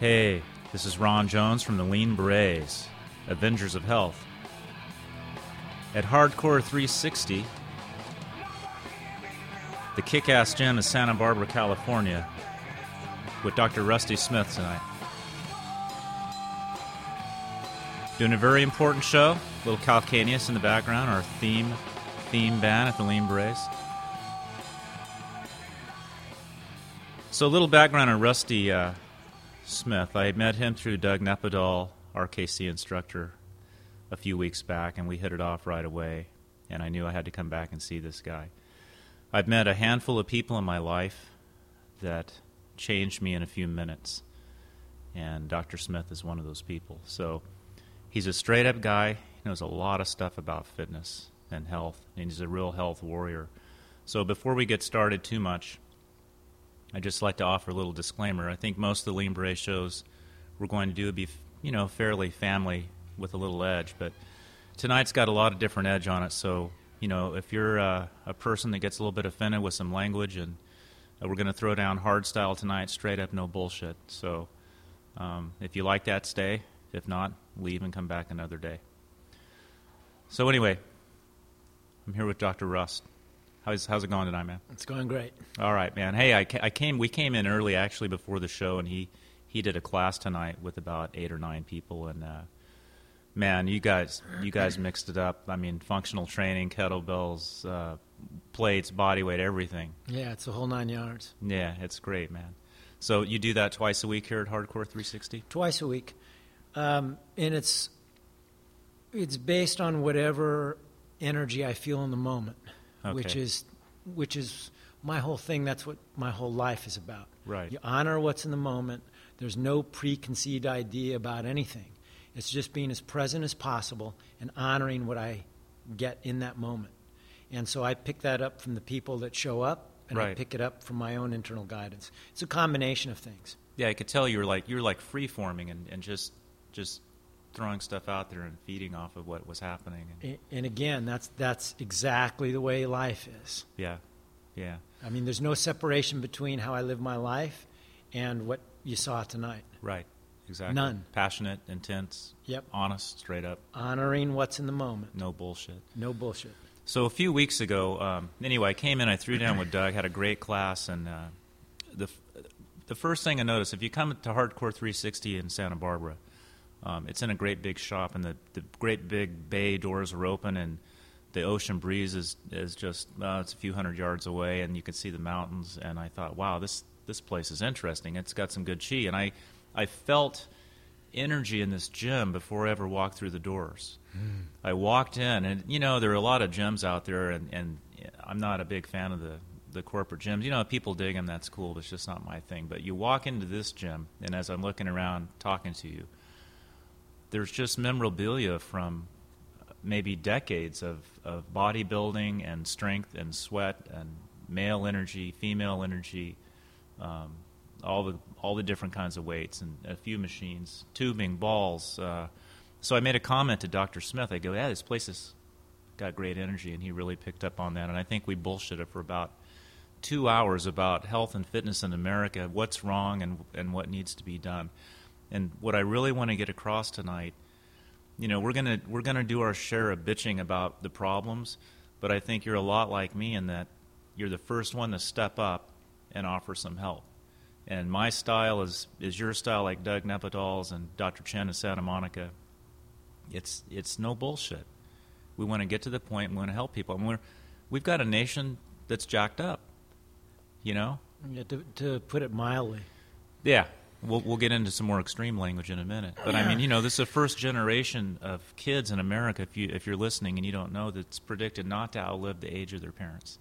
Hey, this is Ron Jones from the Lean Berets, Avengers of Health. At Hardcore 360, the kick ass gym in Santa Barbara, California, with Dr. Rusty Smith tonight. Doing a very important show. Little Calcaneus in the background, our theme theme band at the Lean Berets. So, a little background on Rusty uh, Smith. I met him through Doug Nepodal, RKC instructor, a few weeks back, and we hit it off right away. And I knew I had to come back and see this guy. I've met a handful of people in my life that changed me in a few minutes, and Dr. Smith is one of those people. So, he's a straight up guy. He knows a lot of stuff about fitness and health, and he's a real health warrior. So, before we get started too much, I'd just like to offer a little disclaimer. I think most of the Lean Beret shows we're going to do would be, you know, fairly family with a little edge, but tonight's got a lot of different edge on it. So, you know, if you're uh, a person that gets a little bit offended with some language, and uh, we're going to throw down hard style tonight, straight up, no bullshit. So, um, if you like that, stay. If not, leave and come back another day. So, anyway, I'm here with Dr. Rust. How's, how's it going tonight, man? It's going great. All right, man. Hey, I, I came. We came in early actually before the show, and he he did a class tonight with about eight or nine people, and uh, man, you guys you guys mixed it up. I mean, functional training, kettlebells, uh, plates, body weight, everything. Yeah, it's a whole nine yards. Yeah, it's great, man. So you do that twice a week here at Hardcore 360? Twice a week, um, and it's it's based on whatever energy I feel in the moment Okay. which is which is my whole thing. That's what my whole life is about. Right. You honor what's in the moment. There's no preconceived idea about anything. It's just being as present as possible and honoring what I get in that moment. And so I pick that up from the people that show up, and I pick it up from my own internal guidance. It's a combination of things. Yeah, I could tell you were like you were like free forming and, and just just throwing stuff out there and feeding off of what was happening. And, And again, that's that's exactly the way life is. yeah, yeah. I mean, there's no separation between how I live my life and what you saw tonight. Right. Exactly. None. Passionate, intense, Yep. honest, straight up, Honoring what's in the moment. no bullshit. No bullshit. So a few weeks ago, um, anyway, I came in, I threw down with Doug, had a great class, and uh, the the first thing I noticed, if you come to Hardcore 360 in Santa Barbara, um, it's in a great big shop, and the, the great big bay doors are open, and the ocean breeze is is just uh, it's a few hundred yards away, and you can see the mountains. And I thought, wow, this this place is interesting. It's got some good chi, and I I felt energy in this gym before I ever walked through the doors. I walked in, and you know there are a lot of gyms out there, and, and I'm not a big fan of the the corporate gyms. You know, people dig them, that's cool, but it's just not my thing. But you walk into this gym, and as I'm looking around talking to you, there's just memorabilia from maybe decades of, of bodybuilding and strength and sweat and male energy, female energy, um, all the all the different kinds of weights and a few machines, tubing, balls. Uh, so I made a comment to Dr. Smith. I go, "Yeah, this place has got great energy," and he really picked up on that. And I think we bullshitted for about two hours about health and fitness in America, what's wrong and and what needs to be done. And what I really want to get across tonight, you know, we're gonna we're gonna do our share of bitching about the problems, but I think you're a lot like me in that you're the first one to step up and offer some help. And my style is is your style, like Doug Nepodal's and Dr. Chen in Santa Monica. It's it's no bullshit. We want to get to the point. We want to help people. And we're we've got a nation that's jacked up. You know, Yeah, to, to put it mildly. yeah, we'll we'll get into some more extreme language in a minute. But I mean, you know, this is a first generation of kids in America. If you if you're listening and you don't know, that's predicted not to outlive the age of their parents.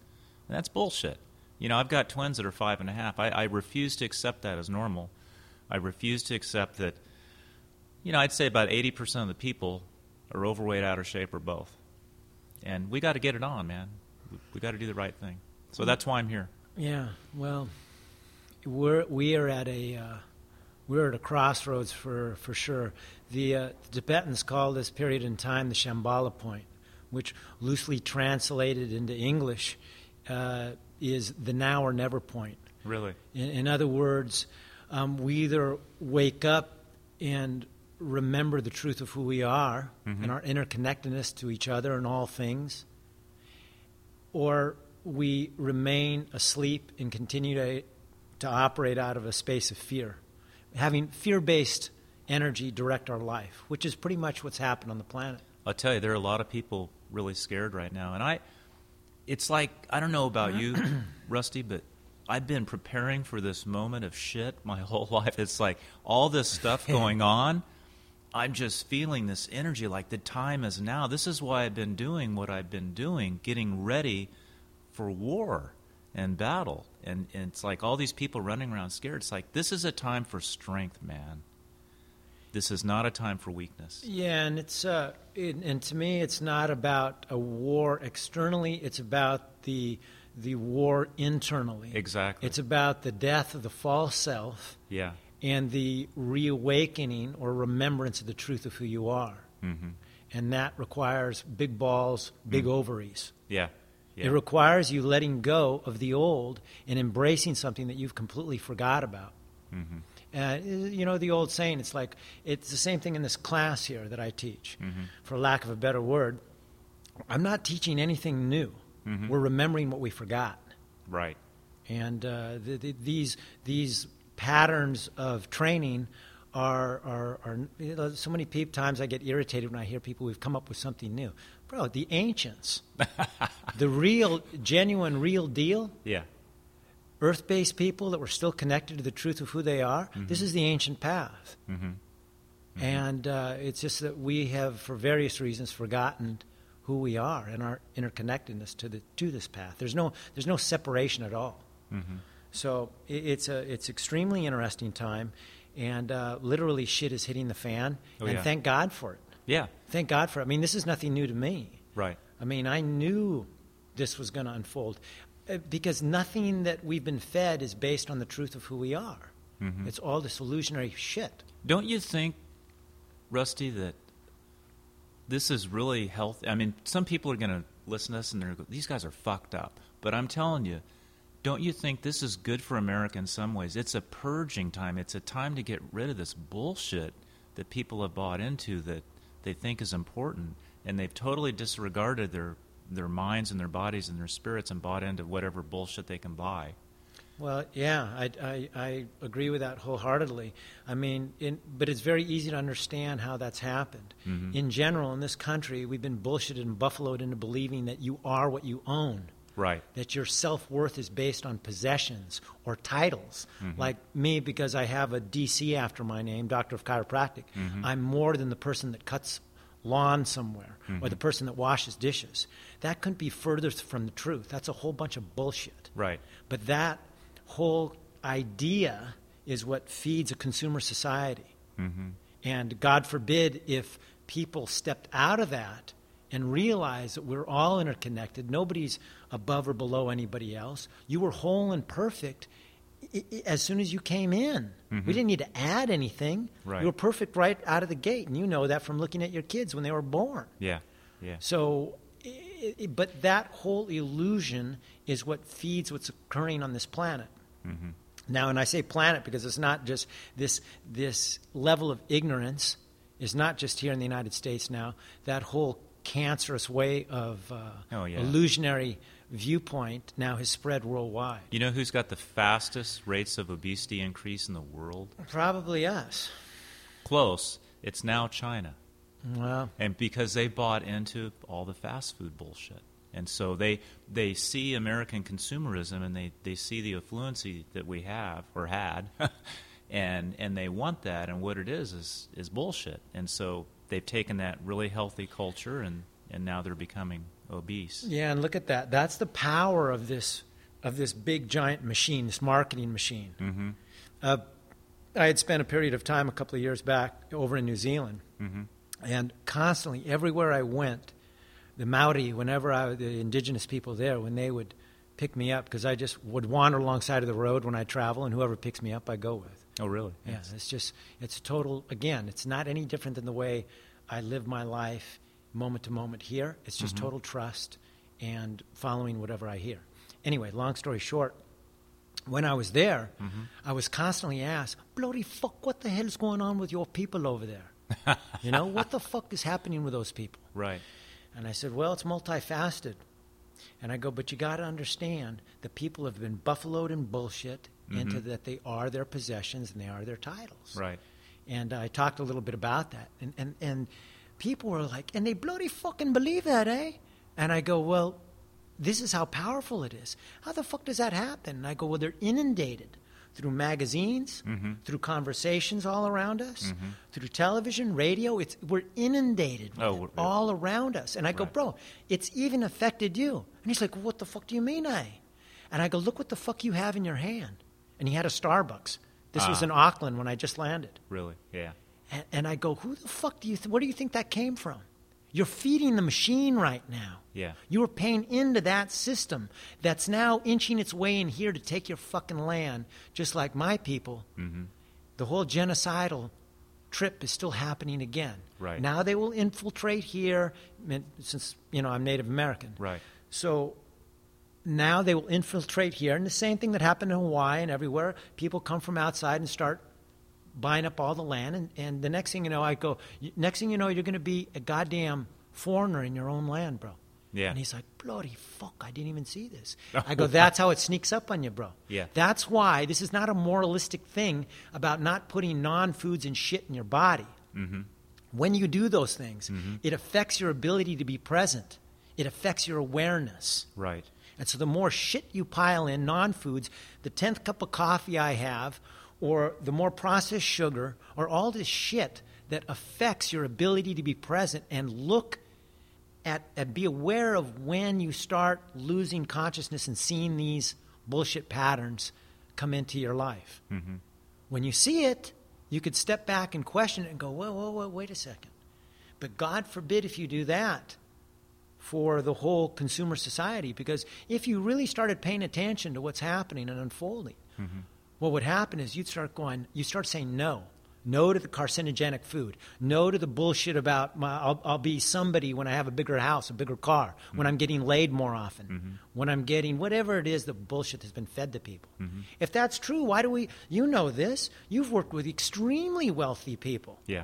And that's bullshit. You know, I've got twins that are five and a half. I, I refuse to accept that as normal. I refuse to accept that. You know, I'd say about eighty percent of the people are overweight, out of shape, or both. And we got to get it on, man. We, we got to do the right thing. So that's why I'm here. Yeah, well, we're we are at a uh, we're at a crossroads for for sure. The, uh, the Tibetans call this period in time the Shambhala point, which loosely translated into English uh, is the now or never point. Really. In, in other words, um, we either wake up and remember the truth of who we are Mhm. and our interconnectedness to each other and all things, or we remain asleep and continue to, to operate out of a space of fear, having fear based energy direct our life, which is pretty much what's happened on the planet. I'll tell you, there are a lot of people really scared right now, and I. It's like I don't know about you, Rusty, but I've been preparing for this moment of shit my whole life. It's like all this stuff going on. I'm just feeling this energy like the time is now. This is why I've been doing what I've been doing, getting ready for war and battle. And, and it's like all these people running around scared. It's like this is a time for strength, man. This is not a time for weakness. Yeah, and it's uh, it, and to me, it's not about a war externally. It's about the the war internally. Exactly. It's about the death of the false self yeah. and the reawakening or remembrance of the truth of who you are. Mm-hmm. And that requires big balls, big ovaries. Yeah. Yeah. It requires you letting go of the old and embracing something that you've completely forgot about. mm-hmm. Uh, you know the old saying. It's like it's the same thing in this class here that I teach. Mhm. For lack of a better word, I'm not teaching anything new. Mhm. We're remembering what we forgot, Right. and uh, the, the, these these patterns of training are are, are you know, so many times I get irritated when I hear people we've come up with something new. Bro, the ancients, the real, genuine, real deal, Yeah. earth based people that were still connected to the truth of who they are, this is the ancient path. Mm-hmm. And uh, it's just that we have, for various reasons, forgotten who we are and our interconnectedness to, the, to this path. There's no, there's no separation at all. Mm-hmm. So i it's a it's extremely interesting time, and uh, literally shit is hitting the fan. Oh, and yeah. thank God for it. Yeah. Thank God for it. I mean, this is nothing new to me. Right. I mean, I knew this was going to unfold uh, because nothing that we've been fed is based on the truth of who we are. Mhm. It's all this illusionary shit. Don't you think, Rusty, that this is really healthy? I mean, some people are going to listen to this and they're go, these guys are fucked up. But I'm telling you, don't you think this is good for America in some ways? It's a purging time. It's a time to get rid of this bullshit that people have bought into that they think is important, and they've totally disregarded their their minds and their bodies and their spirits and bought into whatever bullshit they can buy. Well, yeah, I, I, I agree with that wholeheartedly. I mean, in, but it's very easy to understand how that's happened. Mhm. In general, in this country, we've been bullshitted and buffaloed into believing that you are what you own. Right. that your self worth is based on possessions or titles. Mhm. Like me, because I have a DC after my name, Doctor of Chiropractic, Mhm. I'm more than the person that cuts lawn somewhere or Mhm. the person that washes dishes. That couldn't be further from the truth. That's a whole bunch of bullshit. Right. But that whole idea is what feeds a consumer society. Mm-hmm. And God forbid if people stepped out of that and realize that we're all interconnected, nobody's above or below anybody else. You were whole and perfect as soon as you came in. Mhm. We didn't need to add anything. Right. You were perfect right out of the gate, and you know that from looking at your kids when they were born. Yeah. Yeah. So, but that whole illusion is what feeds what's occurring on this planet. Mm-hmm. Now, and I say planet because it's not just this this level of ignorance is not just here in the United States now. That whole cancerous way of uh, Oh, yeah. illusionary viewpoint now has spread worldwide. You know who's got the fastest rates of obesity increase in the world? Probably us. Close. It's now China. Well, And because they bought into all the fast food bullshit. And so they they see American consumerism and they, they see the affluency that we have or had and and they want that and what it is is is bullshit. And so they've taken that really healthy culture and, and now they're becoming obese. yeah, and look at that. That's the power of this of this big giant machine, this marketing machine. Mm-hmm. Uh, I had spent a period of time a couple of years back over in New Zealand, Mm-hmm. and constantly, everywhere I went, the Maori, whenever I, the indigenous people there, when they would pick me up, because I just would wander alongside of the road when I travel, and whoever picks me up, I go with. Oh really? Yeah, it's just, it's total, again, it's not any different than the way I live my life moment to moment here. It's just Mhm. total trust and following whatever I hear. Anyway, long story short, when I was there, I was constantly asked, "Bloody fuck, what the hell is going on with your people over there? you know, what the fuck is happening with those people?" Right. And I said, "Well, it's multifaceted." And I go, "But you got to understand, the people have been buffaloed in bullshit into that they are their possessions and they are their titles." Right. And I talked a little bit about that. And, and, and people were like, and they bloody fucking believe that, eh? And I go, well, this is how powerful it is. How the fuck does that happen? And I go, well, they're inundated through magazines, Mm-hmm. through conversations all around us, through television, radio. It's we're inundated with Oh, we're- all around us. And I go, Right. bro, it's even affected you. And he's like, well, what the fuck do you mean, I? And I go, look what the fuck you have in your hand. And he had a Starbucks. This was Ah. in Auckland when I just landed. Really. Yeah. And, and I go, who the fuck do you, th- where do you think that came from? You're feeding the machine right now. Yeah. You are paying into that system that's now inching its way in here to take your fucking land, just like my people. Mm-hmm. The whole genocidal trip is still happening again. Right. Now they will infiltrate here, since, you know, I'm Native American. Right. So now they will infiltrate here, and the same thing that happened in Hawaii and everywhere. People come from outside and start buying up all the land, and, and the next thing you know, I go. Next thing you know, you're going to be a goddamn foreigner in your own land, bro. Yeah. And he's like, bloody fuck, I didn't even see this. I go, that's how it sneaks up on you, bro. Yeah. That's why this is not a moralistic thing about not putting non foods and shit in your body. Mm-hmm. When you do those things, it affects your ability to be present. It affects your awareness. Right. And so the more shit you pile in, non foods, the 10th cup of coffee I have, or the more processed sugar, or all this shit that affects your ability to be present and look at, and be aware of when you start losing consciousness and seeing these bullshit patterns come into your life. Mm-hmm. When you see it, you could step back and question it and go, whoa, whoa, whoa, wait a second. But God forbid if you do that for the whole consumer society, because if you really started paying attention to what's happening and unfolding, mm-hmm. what would happen is you'd start going, you start saying no. No to the carcinogenic food. No to the bullshit about my, I'll, I'll be somebody when I have a bigger house, a bigger car, when mm-hmm. I'm getting laid more often, mm-hmm. when I'm getting whatever it is the bullshit that's been fed to people. If that's true, why do we, you know this, you've worked with extremely wealthy people. Yeah.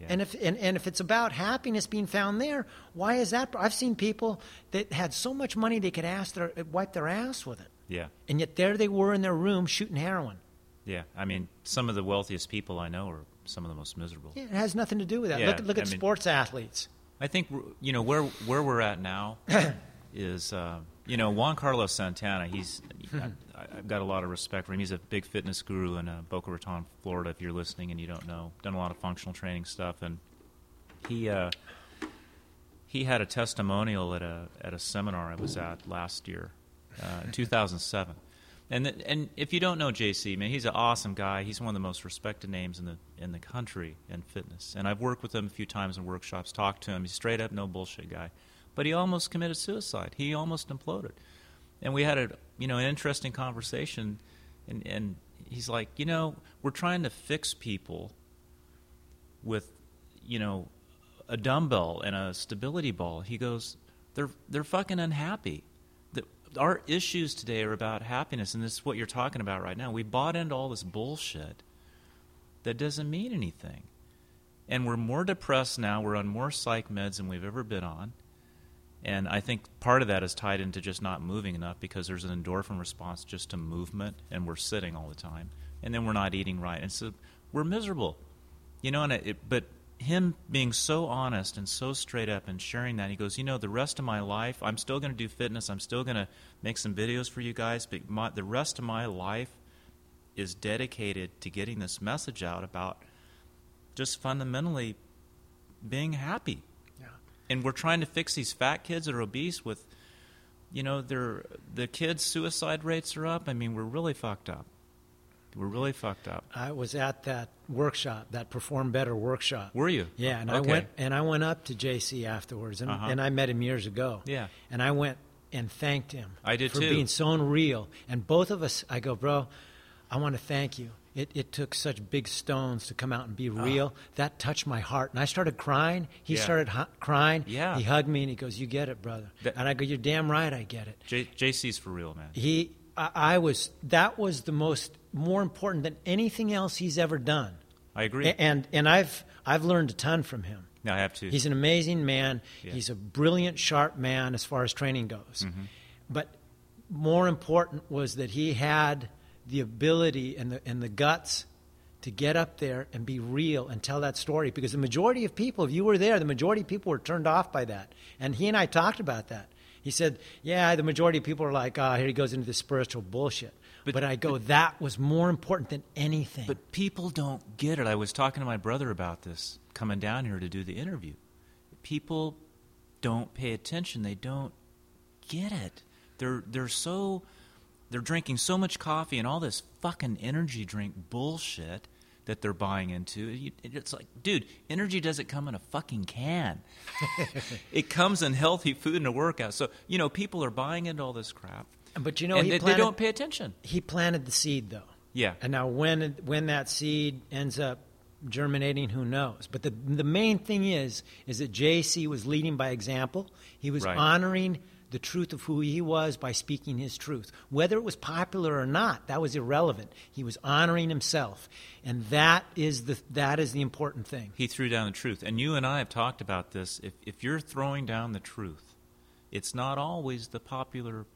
Yeah. And if and, and if it's about happiness being found there, why is that? I've seen people that had so much money they could ask their, wipe their ass with it, yeah. and yet there they were in their room shooting heroin. Yeah. I mean, some of the wealthiest people I know are some of the most miserable. Yeah, it has nothing to do with that. Yeah, look look I at mean- sports athletes. I think you know where where we're at now is uh, you know Juan Carlos Santana. He's I, I've got a lot of respect for him. He's a big fitness guru in uh, Boca Raton, Florida. If you're listening and you don't know, done a lot of functional training stuff, and he uh, he had a testimonial at a at a seminar I was at last year, uh, in 2007. And th- and if you don't know JC, man, he's an awesome guy. He's one of the most respected names in the in the country in fitness. And I've worked with him a few times in workshops, talked to him. He's straight up no bullshit guy. But he almost committed suicide. He almost imploded. And we had a you know an interesting conversation. And and he's like, you know, we're trying to fix people with you know a dumbbell and a stability ball. He goes, they're they're fucking unhappy. The, our issues today are about happiness, and this is what you're talking about right now. We bought into all this bullshit that doesn't mean anything, and we're more depressed now. We're on more psych meds than we've ever been on, and I think part of that is tied into just not moving enough because there's an endorphin response just to movement, and we're sitting all the time, and then we're not eating right, and so we're miserable, you know. And it, it but him being so honest and so straight up and sharing that he goes you know the rest of my life i'm still going to do fitness i'm still going to make some videos for you guys but my, the rest of my life is dedicated to getting this message out about just fundamentally being happy. And we're trying to fix these fat kids that are obese with you know their the kids suicide rates are up i mean we're really fucked up we're really fucked up I was at that workshop, that Perform Better workshop. were you Yeah, and I went and I went up to JC afterwards, and, Uh-huh. and I met him years ago. Yeah. and I went and thanked him. I did for too. being so real. And both of us, I go, bro, I want to thank you. It, it took such big stones to come out and be real. That touched my heart, and I started crying. He Ah. Yeah. started hu- crying. Yeah. he hugged me and he goes, "You get it, brother." That- and I go, "You're damn right, I get it." J- jc's for real man He I, I was that was the most more important than anything else he's ever done. I agree. A- And and I've I've learned a ton from him. no, I have to. He's an amazing man. Yeah. He's a brilliant, sharp man as far as training goes. Mm-hmm. But more important was that he had the ability and the and the guts to get up there and be real and tell that story because the majority of people if you were there the majority of people were turned off by that and he and i talked about that he said yeah the majority of people are like oh here he goes into this spiritual bullshit but, But- i go that was more important than anything But people don't get it. I was talking to my brother about this coming down here to do the interview. People don't pay attention. They don't get it. They're they're so they're drinking so much coffee and all this fucking energy drink bullshit that they're buying into. It's like, dude, energy doesn't come in a fucking can. it comes in healthy food and a workout. So, you know, people are buying into all this crap. but you know they, they don't pay attention. he planted the seed though Yeah. And now when when that seed ends up germinating, who knows? But the the main thing is is that JC was leading by example. He was Right. honoring the truth of who he was by speaking his truth. Whether it was popular or not, that was irrelevant. He was honoring himself. And that is the that is the important thing. He threw down the truth. And you and I have talked about this. If, if you're throwing down the truth, it's not always the popular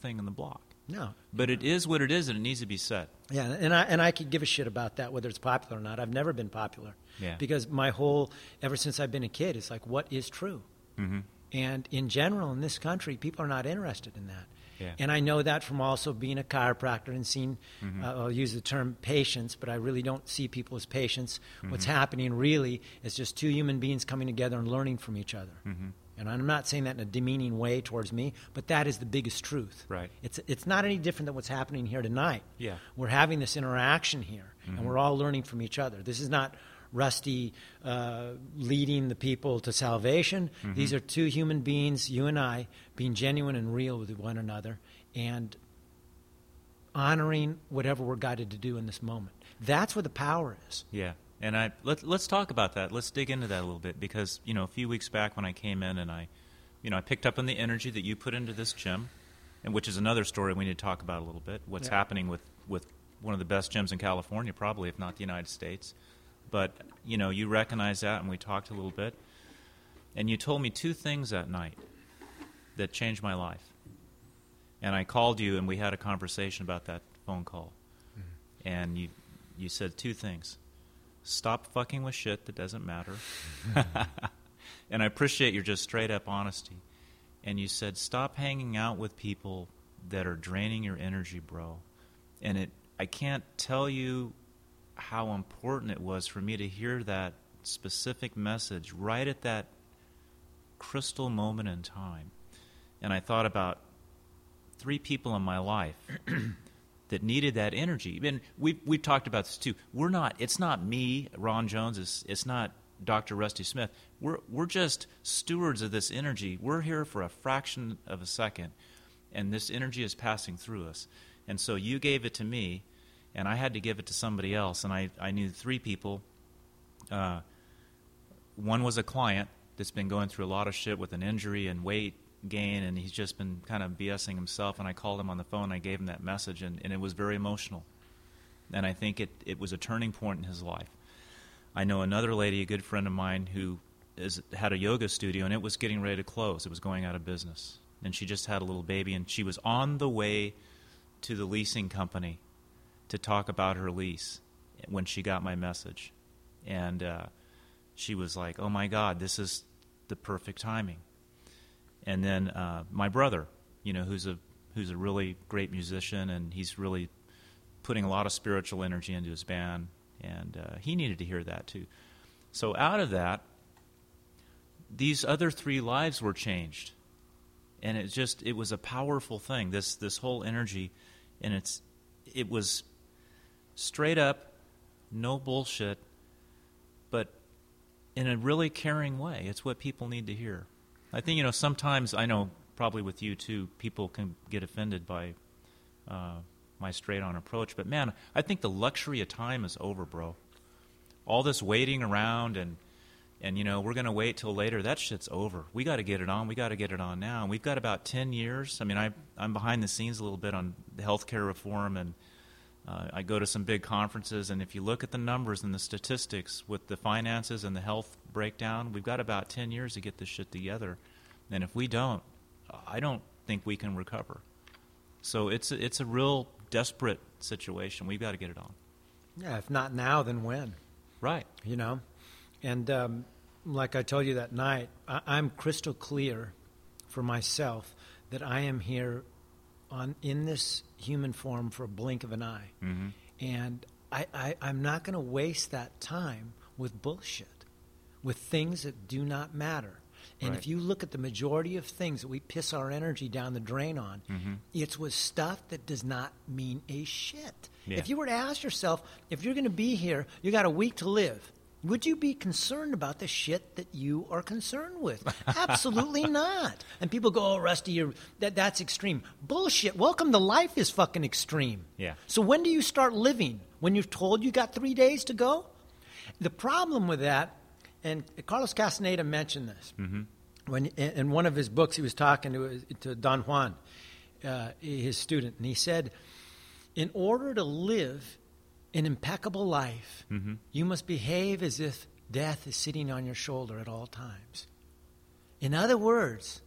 thing in the block. No. But it is what it is, and it needs to be said. Yeah, and I and I could give a shit about that whether it's popular or not. I've never been popular. Yeah. Because my whole ever since I've been a kid, it's like what is true. Mm-hmm. And in general, in this country, people are not interested in that. Yeah. And I know that from also being a chiropractor and seeing, Mm-hmm. uh, I'll use the term patients, but I really don't see people as patients. What's Mm-hmm. happening really is just two human beings coming together and learning from each other. Mm-hmm. And I'm not saying that in a demeaning way towards me, but that is the biggest truth. Right. It's, it's not any different than what's happening here tonight. Yeah. We're having this interaction here, Mm-hmm. and we're all learning from each other. This is not Rusty uh, leading the people to salvation. Mm-hmm. These are two human beings, you and I, being genuine and real with one another and honoring whatever we're guided to do in this moment. That's where the power is. Yeah. And I let, let's talk about that. Let's dig into that a little bit because, you know, a few weeks back when I came in and I, you know, I picked up on the energy that you put into this gym, and which is another story we need to talk about a little bit. What's Yeah. happening with, with one of the best gyms in California, probably, if not the United States. But, you know, you recognize that, and we talked a little bit. And you told me two things that night that changed my life. And I called you, and we had a conversation about that phone call. Mm-hmm. And you, you said two things stop fucking with shit that doesn't matter. Mm-hmm. and I appreciate your just straight up honesty. And you said, stop hanging out with people that are draining your energy, bro. And it, I can't tell you how important it was for me to hear that specific message right at that crystal moment in time. And I thought about three people in my life that needed that energy. And we've, we've talked about this too. We're not, it's not me, Ron Jones, it's, it's not Dr. Rusty Smith. We're, we're just stewards of this energy. We're here for a fraction of a second, and this energy is passing through us. And so you gave it to me, and I had to give it to somebody else. And I, I knew three people. Uh, one was a client that's been going through a lot of shit with an injury and weight gain, and he's just been kind of BSing himself. And I called him on the phone, I gave him that message, and, and it was very emotional. And I think it, it was a turning point in his life. I know another lady, a good friend of mine, who is, had a yoga studio, and it was getting ready to close. It was going out of business. And she just had a little baby, and she was on the way to the leasing company to talk about her lease when she got my message. And uh, she was like, "Oh my God, this is the perfect timing." And then uh, my brother, you know, who's a who's a really great musician, and he's really putting a lot of spiritual energy into his band, and uh, he needed to hear that too. So out of that, these other three lives were changed, and it just it was a powerful thing. This this whole energy, and it's it was straight up, no bullshit, but in a really caring way. It's what people need to hear. I think you know sometimes I know probably with you too, people can get offended by uh, my straight on approach. But man, I think the luxury of time is over, bro. All this waiting around and and you know we're going to wait till later that shit's over we got to get it on we got to get it on now and we've got about 10 years i mean I, i'm behind the scenes a little bit on healthcare reform and uh, i go to some big conferences and if you look at the numbers and the statistics with the finances and the health breakdown we've got about 10 years to get this shit together. And if we don't i don't think we can recover. So it's a, it's a real desperate situation. We've got to get it on. Yeah, if not now, then when? right. You know? And um, like I told you that night, I- I'm crystal clear for myself that I am here on in this human form for a blink of an eye. mm-hmm. And I, I, I'm not going to waste that time with bullshit, with things that do not matter. And Right. if you look at the majority of things that we piss our energy down the drain on, Mhm. it's with stuff that does not mean a shit. Yeah. If you were to ask yourself, if you're going to be here, you got a week to live. Would you be concerned about the shit that you are concerned with? Absolutely not. And people go, "Oh, Rusty, you're, that that's extreme." Bullshit. Welcome to life is fucking extreme. Yeah. So when do you start living? When you're told you got three days to go? The problem with that, and Carlos Castaneda mentioned this when in in one of his books he was talking to to Don Juan, uh, his student, and he said, in order to live an impeccable life, mm-hmm. you must behave as if death is sitting on your shoulder at all times. In other words,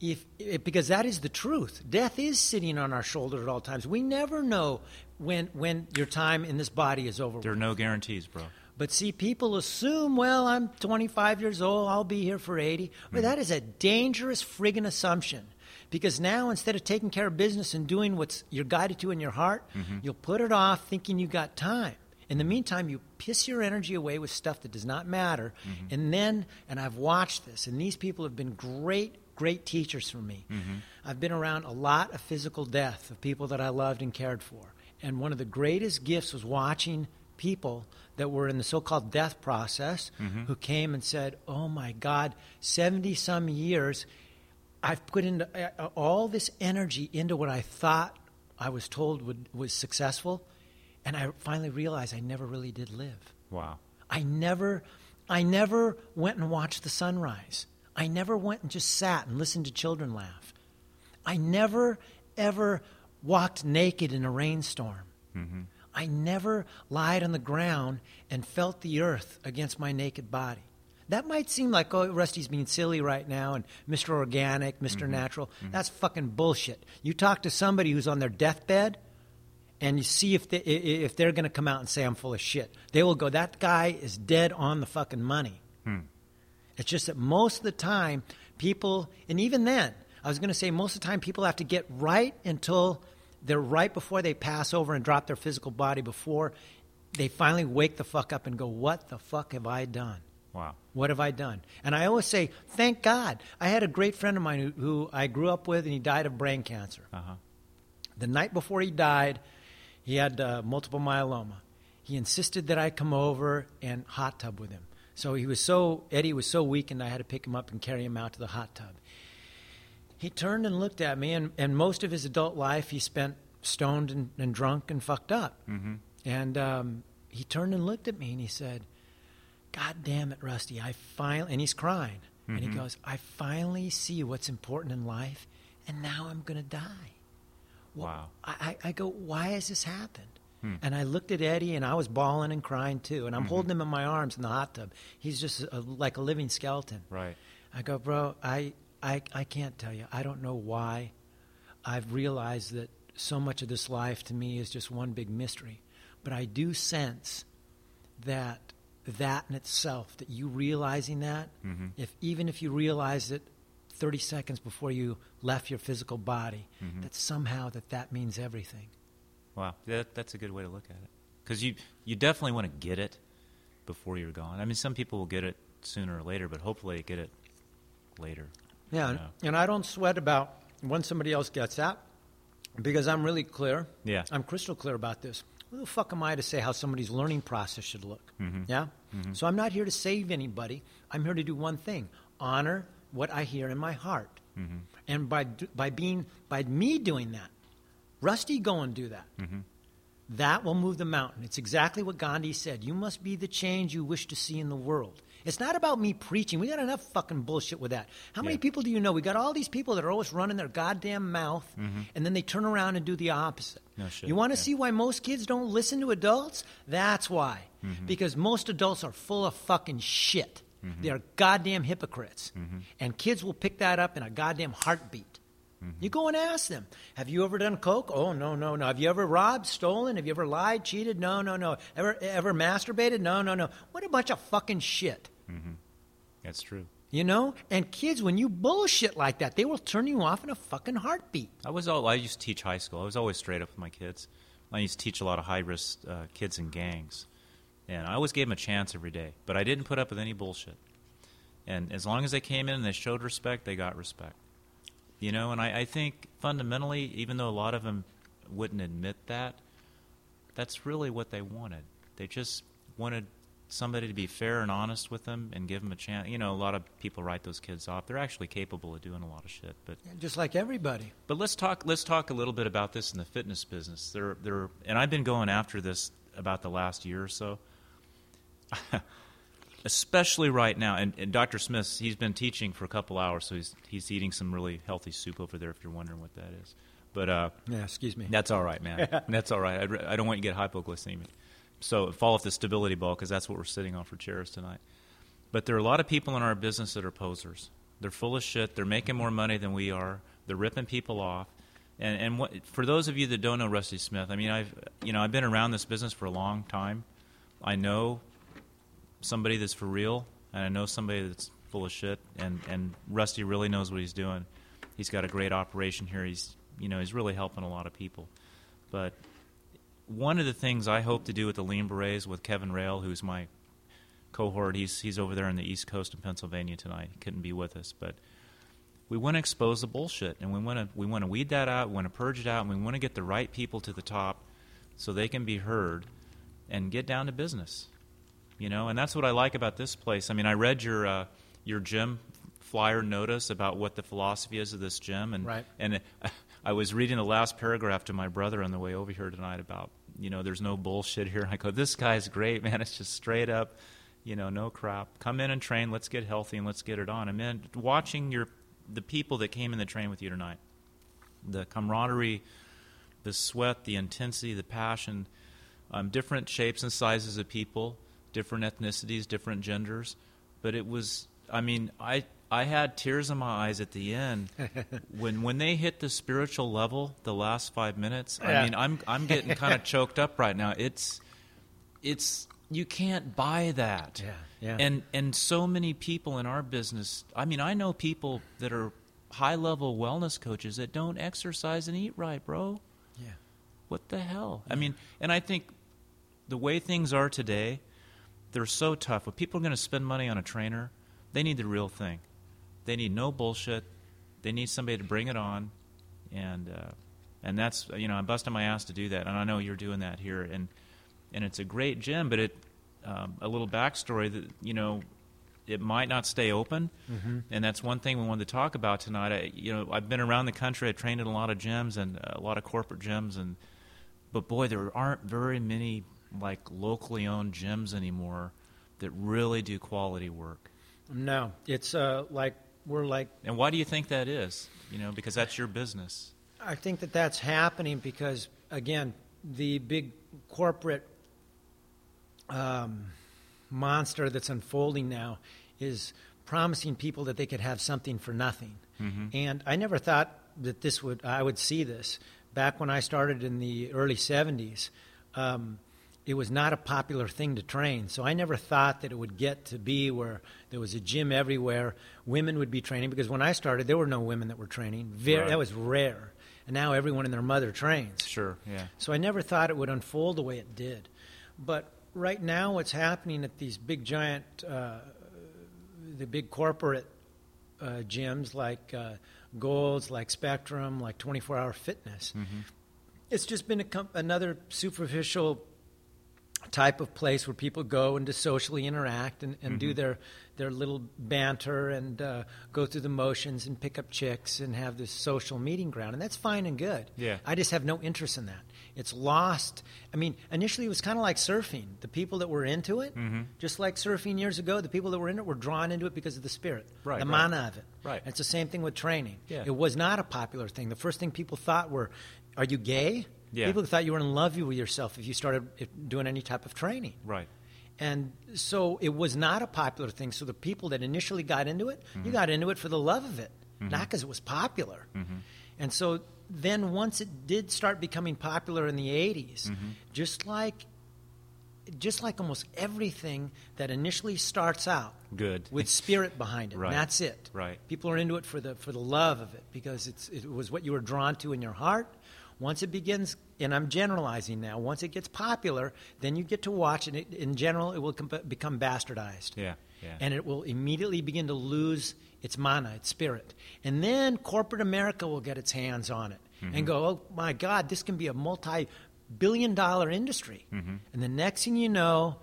if, if because that is the truth, death is sitting on our shoulder at all times. We never know when when your time in this body is over. there are no guarantees bro But see, people assume, well, I'm 25 years old, I'll be here for 80. Well, mm-hmm. that is a dangerous friggin' assumption. Because now, instead of taking care of business and doing what you're guided to in your heart, mm-hmm. you'll put it off thinking you got time. In the meantime, you piss your energy away with stuff that does not matter. Mm-hmm. And then, and I've watched this, and these people have been great, great teachers for me. Mm-hmm. I've been around a lot of physical death of people that I loved and cared for. And one of the greatest gifts was watching people that were in the so-called death process who came and said, "Oh my God, seventy some years, I've put into uh, all this energy into what I thought I was told would, was successful, and I finally realized I never really did live. wow I never, I never went and watched the sunrise. I never went and just sat and listened to children laugh. I never, ever walked naked in a rainstorm. I never lied on the ground and felt the earth against my naked body. That might seem like, oh, Rusty's being silly right now and Mr. Organic, mister mm-hmm. Natural. Mm-hmm. That's fucking bullshit. You talk to somebody who's on their deathbed and you see if, they, if they're going to come out and say, I'm full of shit. They will go, that guy is dead on the fucking money. Hmm. It's just that most of the time, people, and even then, I was going to say most of the time, people have to get right until they're right before they pass over and drop their physical body before they finally wake the fuck up and go, What the fuck have I done? Wow What have I done? And I always say, Thank God. I had a great friend of mine who, who I grew up with, and he died of brain cancer. uh-huh The night before he died, he had uh, multiple myeloma. He insisted that I come over and hot tub with him. So he was so Eddie was so weakened, I had to pick him up and carry him out to the hot tub. He turned and looked at me, and, and most of his adult life he spent stoned and, and drunk and fucked up. mm-hmm. And um, he turned and looked at me and he said, God damn it, Rusty, I finally, and he's crying. And he Mhm. goes, I finally see what's important in life, and now I'm going to die. Well, Wow. I, I go, why has this happened? Hmm. And I looked at Eddie, and I was bawling and crying too. And I'm Mhm. holding him in my arms in the hot tub. He's just a, like a living skeleton. right I go, bro, I, I, I can't tell you. I don't know why. I've realized that so much of this life to me is just one big mystery. But I do sense that that in itself, that you realizing that, Mhm. if even if you realize it 30 seconds before you left your physical body, Mhm. that somehow that that means everything. Wow, that, that's a good way to look at it. Because you, you definitely want to get it before you're gone. I mean, some people will get it sooner or later, but hopefully they get it later. Yeah, and- Yeah. and I don't sweat about when somebody else gets that because I'm really clear. Yeah. I'm crystal clear about this. Who the fuck am I to say how somebody's learning process should look? Mhm. Yeah? Mhm. So I'm not here to save anybody. I'm here to do one thing honor what I hear in my heart. Mhm. And by, by, being, by me doing that, Rusty, go and do that. Mhm. That will move the mountain. It's exactly what Gandhi said. You must be the change you wish to see in the world. It's not about me preaching. We got enough fucking bullshit with that. How many Yeah. people do you know? We got all these people that are always running their goddamn mouth, and then they turn around and do the opposite. Mm-hmm. No shit, You want to yeah. see why most kids don't listen to adults? That's why. Mm-hmm. Because most adults are full of fucking shit. Mm-hmm. They are goddamn hypocrites. And kids will pick that up in a goddamn heartbeat. Mm-hmm. You go and ask them, have you ever done coke? Oh, no, no, no. Have you ever robbed, stolen? Have you ever lied, cheated? No, no, no. Ever, ever masturbated? No, no, no. What a bunch of fucking shit. That's true. You know? And kids, when you bullshit like that, they will turn you off in a fucking heartbeat. I was all. I used to teach high school. I was always straight up with my kids. I used to teach a lot of high risk uh, kids in gangs, and I always gave them a chance every day. But I didn't put up with any bullshit. And as long as they came in and they showed respect, they got respect. You know, and I, I think fundamentally, even though a lot of them wouldn't admit that, that's really what they wanted. They just wanted somebody to be fair and honest with them and give them a chance. You know, a lot of people write those kids off. They're actually capable of doing a lot of shit, but Just like everybody. but let's talk. Let's talk a little bit about this in the fitness business. There, there, and I've been going after this about the last year or so. Especially right now, and, and Dr. Smith, he's been teaching for a couple hours, so he's he's eating some really healthy soup over there. If you're wondering what that is, but uh, Yeah, excuse me. that's all right, man. that's all right. I'd I don't want you to get hypoglycemic. So fall off the stability ball because that's what we're sitting on for chairs tonight. But there are a lot of people in our business that are posers. They're full of shit. They're making more money than we are. They're ripping people off. And and what, for those of you that don't know Rusty Smith, I mean, I've you know I've been around this business for a long time. I know somebody that's for real, and I know somebody that's full of shit. And and Rusty really knows what he's doing. He's got a great operation here. He's you know he's really helping a lot of people. But one of the things I hope to do with the Lean Berets with Kevin Rail, who's my cohort, he's he's over there on the East Coast of Pennsylvania tonight. He couldn't be with us, but we want to expose the bullshit, and we want to we want to weed that out. We want to purge it out, and we want to get the right people to the top, so they can be heard, and get down to business. You know, and that's what I like about this place. I mean, I read your uh, your gym flyer notice about what the philosophy is of this gym, and Right. and I was reading the last paragraph to my brother on the way over here tonight about you know there's no bullshit here. I go, this guy's great, man. It's just straight up, you know, no crap. Come in and train. Let's get healthy and let's get it on. And man, watching your the people that came in the train with you tonight, the camaraderie, the sweat, the intensity, the passion, um, different shapes and sizes of people, different ethnicities, different genders, but it was. I mean, I I had tears in my eyes at the end when when they hit the spiritual level. The last five minutes. I mean, I'm I'm getting kind of choked up right now. It's it's you can't buy that. Yeah, yeah. And and so many people in our business. I mean, I know people that are high level wellness coaches that don't exercise and eat right, bro. Yeah. What the hell? I mean, and I think the way things are today, they're so tough. When people are going to spend money on a trainer, they need the real thing. They need no bullshit. They need somebody to bring it on, and uh, and that's you know I'm busting my ass to do that, and I know you're doing that here, and and it's a great gym, but it um, a little backstory that you know it might not stay open, and that's one thing we wanted to talk about tonight. I, you know, I've been around the country. I trained in a lot of gyms and a lot of corporate gyms, and but boy, there aren't very many like locally owned gyms anymore that really do quality work. No, it's uh, like we're like And why do you think that is? You know, because that's your business. I think that that's happening because, again, the big corporate um, monster that's unfolding now is promising people that they could have something for nothing. And I never thought that this would I would see this back when I started in the early '70s. Um, it was not a popular thing to train, so I never thought that it would get to be where there was a gym everywhere. Women would be training because when I started, there were no women that were training. Very, Right. That was rare, and now everyone and their mother trains. Sure, yeah. So I never thought it would unfold the way it did. But right now, what's happening at these big giant, uh, the big corporate uh, gyms like uh, Golds, like Spectrum, like 24 Hour Fitness, it's just been a com- another superficial type of place where people go and to socially interact and, and Mm-hmm. do their their little banter and uh, go through the motions and pick up chicks and have this social meeting ground, and that's fine and good. Yeah. I just have no interest in that. It's lost. I mean, initially it was kind of like surfing. The people that were into it, Mm-hmm. just like surfing years ago, the people that were in it were drawn into it because of the spirit, Right, the right. mana of it. Right. It's the same thing with training. Yeah. It was not a popular thing. The first thing people thought were, "Are you gay?" Yeah. People thought you were in love with yourself if you started doing any type of training. Right. And so it was not a popular thing. So the people that initially got into it, Mm-hmm. you got into it for the love of it, not because it was popular. Mm-hmm. And so then once it did start becoming popular in the 80s, Mm-hmm. just like just like almost everything that initially starts out Good. with spirit behind it. Right. That's it. Right. People are into it for the for the love of it because it's it was what you were drawn to in your heart. Once it begins, and I'm generalizing now. Once it gets popular, then you get to watch, and it, in general, it will com- become bastardized. Yeah. Yeah. And it will immediately begin to lose its mana, its spirit. And then corporate America will get its hands on it Mm-hmm. and go, oh my God, this can be a multi billion dollar industry. Mm-hmm. And the next thing you know,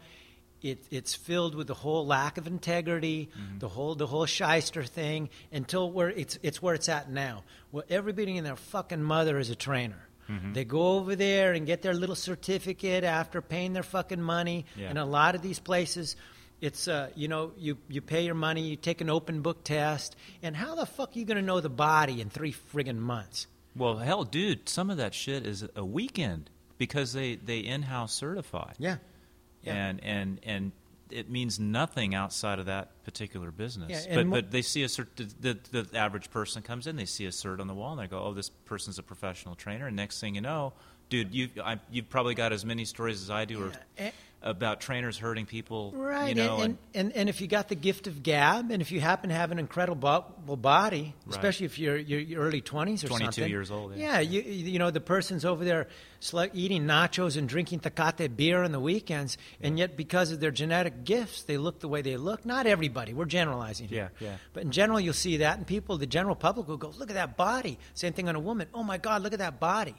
it, it's filled with the whole lack of integrity, Mm-hmm. the whole the whole shyster thing, until where it's it's where it's at now. Well, everybody and their fucking mother is a trainer. Mm-hmm. They go over there and get their little certificate after paying their fucking money. Yeah. And a lot of these places, it's uh, you know you you pay your money, you take an open book test, and how the fuck are you going to know the body in three friggin' months? Well, hell, dude, some of that shit is a weekend because they they in-house certify. Yeah. Yeah. And and and it means nothing outside of that particular business. Yeah, but mo- but they see a cert. The, the the average person comes in, they see a cert on the wall, and they go, "Oh, this person's a professional trainer." And next thing you know, dude, you I, you've probably got as many stories as I do, or Eh, about trainers hurting people. Right, You know, and, and, and, and if you got the gift of gab, and if you happen to have an incredible bo- body, Right. especially if you're, you're, you're early 20s or 22 something. years old, Yeah, yeah. you, you know, the person's over there eating nachos and drinking Tecate beer on the weekends, and yet because of their genetic gifts, they look the way they look. Not everybody, we're generalizing here. Yeah, yeah. But in general, you'll see that, and people, the general public will go, look at that body. Same thing on a woman. Oh my God, look at that body.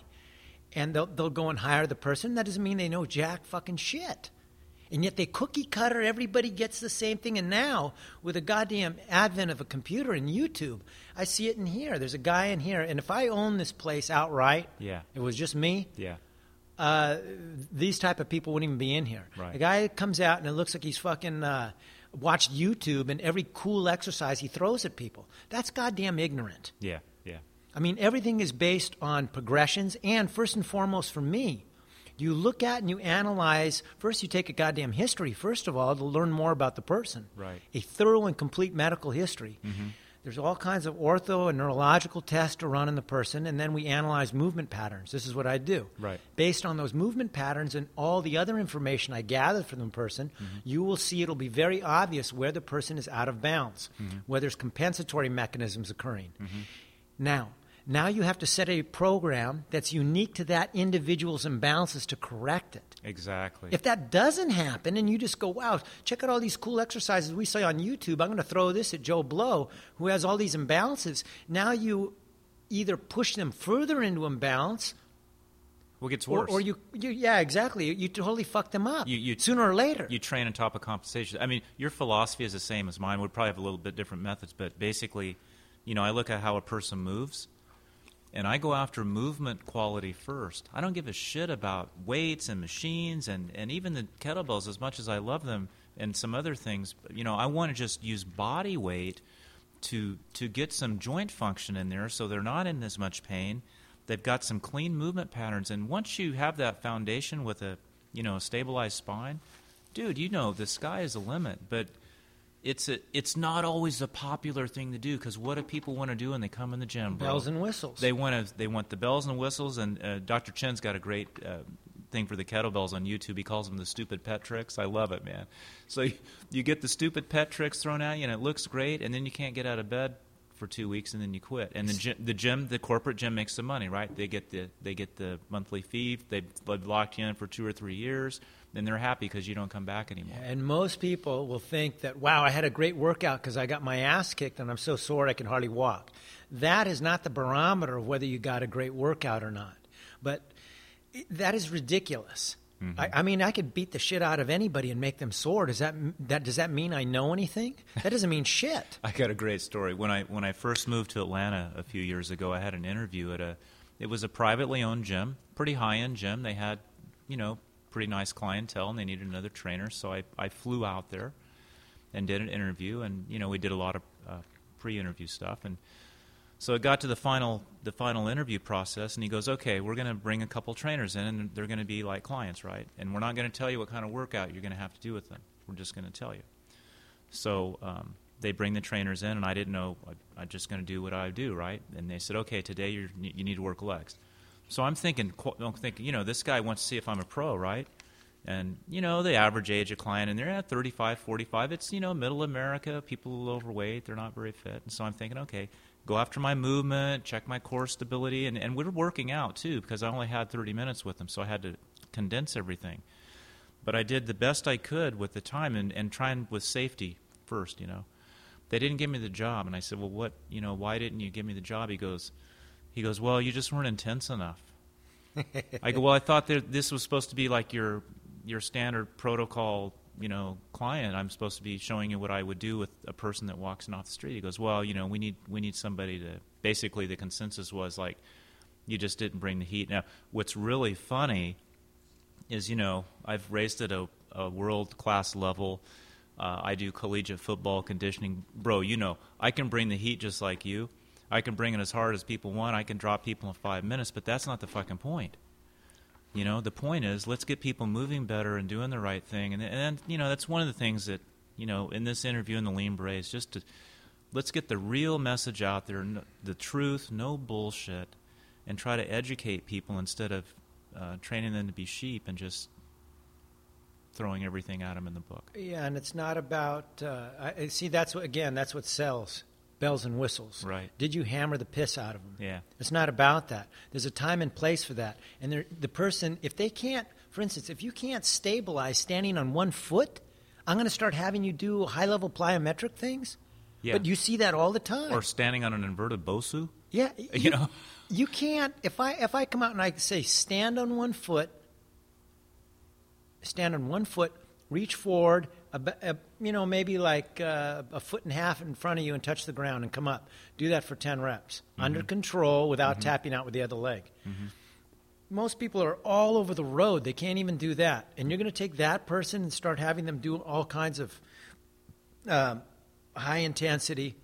And they'll, they'll go and hire the person. That doesn't mean they know jack fucking shit. And yet they cookie cutter, everybody gets the same thing. And now, with the goddamn advent of a computer and YouTube, I see it in here. There's a guy in here. And if I own this place outright, Yeah. it was just me, yeah, uh, these type of people wouldn't even be in here. Right. The guy comes out and it looks like he's fucking uh, watched YouTube and every cool exercise he throws at people. That's goddamn ignorant. yeah, yeah. I mean, everything is based on progressions, and first and foremost, for me, you look at and you analyze. First, you take a goddamn history, first of all, to learn more about the person. Right. A thorough and complete medical history. Mm-hmm. There's all kinds of ortho and neurological tests to run in the person, and then we analyze movement patterns. This is what I do. Right. Based on those movement patterns and all the other information I gather from the person, mm-hmm. you will see it'll be very obvious where the person is out of bounds, mm-hmm. where there's compensatory mechanisms occurring. Now, now you have to set a program that's unique to that individual's imbalances to correct it. Exactly. If that doesn't happen and you just go, wow, check out all these cool exercises we saw on YouTube, I'm going to throw this at Joe Blow, who has all these imbalances. Now you either push them further into imbalance what gets or, worse? or you, you, yeah, exactly. You totally fuck them up You- you- sooner or later. you train on top of compensation. I mean, your philosophy is the same as mine. We'd probably have a little bit different methods, but basically, you know, I look at how a person moves, and I go after movement quality first. I don't give a shit about weights and machines and, and even the kettlebells as much as I love them and some other things. You know, I want to just use body weight to to get some joint function in there so they're not in as much pain. They've got some clean movement patterns, and once you have that foundation with a you know a stabilized spine, dude, you know the sky is the limit. But it's a it's not always a popular thing to do because what do people want to do when they come in the gym? Bro? Bells and whistles. They want to they want the bells and whistles, and uh, Dr. Cheng's got a great uh, thing for the kettlebells on YouTube. He calls them the stupid pet tricks. I love it, man. So you, you get the stupid pet tricks thrown at you, and it looks great, and then you can't get out of bed for two weeks, and then you quit. And the gym, the gym, the corporate gym makes some money, right? They get the they get the monthly fee. They've, they've locked you in for two or three years, then they're happy because you don't come back anymore. And most people will think that, wow, I had a great workout because I got my ass kicked and I'm so sore I can hardly walk. That is not the barometer of whether you got a great workout or not. But that is ridiculous. Mm-hmm. I, I mean, I could beat the shit out of anybody and make them sore. Does that that does that mean I know anything? That doesn't mean shit. I got a great story. When I when I first moved to Atlanta a few years ago, I had an interview at a. It was a privately owned gym, pretty high end gym. They had, you know, pretty nice clientele, and they needed another trainer. So I I flew out there, and did an interview, and you know we did a lot of uh, pre interview stuff, and so it got to the final the final interview process, and he goes, "Okay, we're going to bring a couple trainers in, and they're going to be like clients, right? And we're not going to tell you what kind of workout you're going to have to do with them. We're just going to tell you." So um, they bring the trainers in, and I didn't know. I, I'm just going to do what I do, right? And they said, "Okay, today you're, you need to work legs." So I'm thinking, I'm thinking, you know, this guy wants to see if I'm a pro, right? And, you know, the average age of client, and they're at 35, 45. It's, you know, middle America, people overweight, they're not very fit. And so I'm thinking, okay, go after my movement, check my core stability. And, and we are working out, too, because I only had 30 minutes with them, so I had to condense everything. But I did the best I could with the time and, and trying with safety first, you know. They didn't give me the job. And I said, well, what, you know, why didn't you give me the job? He goes, he goes, well, you just weren't intense enough. I go, well, I thought that this was supposed to be like your your standard protocol, you know, client. I'm supposed to be showing you what I would do with a person that walks in off the street. He goes, well, you know, we need we need somebody to. Basically, the consensus was like, you just didn't bring the heat. Now, what's really funny is, you know, I've raced at a, a world class level. Uh, I do collegiate football conditioning, bro. You know, I can bring the heat just like you I can bring it as hard as people want. I can drop people in five minutes, but that's not the fucking point. You know, the point is let's get people moving better and doing the right thing. And, and you know, that's one of the things that, you know, in this interview in the Lean Brace, just to let's get the real message out there, the truth, no bullshit, and try to educate people instead of uh, training them to be sheep and just throwing everything at them in the book. Yeah, and it's not about. Uh, I, see, that's what again. That's what sells bells and whistles. Right. Did you hammer the piss out of them? Yeah. It's not about that. There's a time and place for that. And the person, if they can't, for instance, if you can't stabilize standing on one foot, I'm going to start having you do high level plyometric things. Yeah. But you see that all the time. Or standing on an inverted Bosu. Yeah. You, you know. You can't. If I if I come out and I say stand on one foot, stand on one foot, reach forward, a, a, you know, maybe like uh, a foot and a half in front of you and touch the ground and come up. Do that for 10 reps mm-hmm. under control without mm-hmm. tapping out with the other leg. Mm-hmm. Most people are all over the road. They can't even do that. And you're going to take that person and start having them do all kinds of uh, high intensity,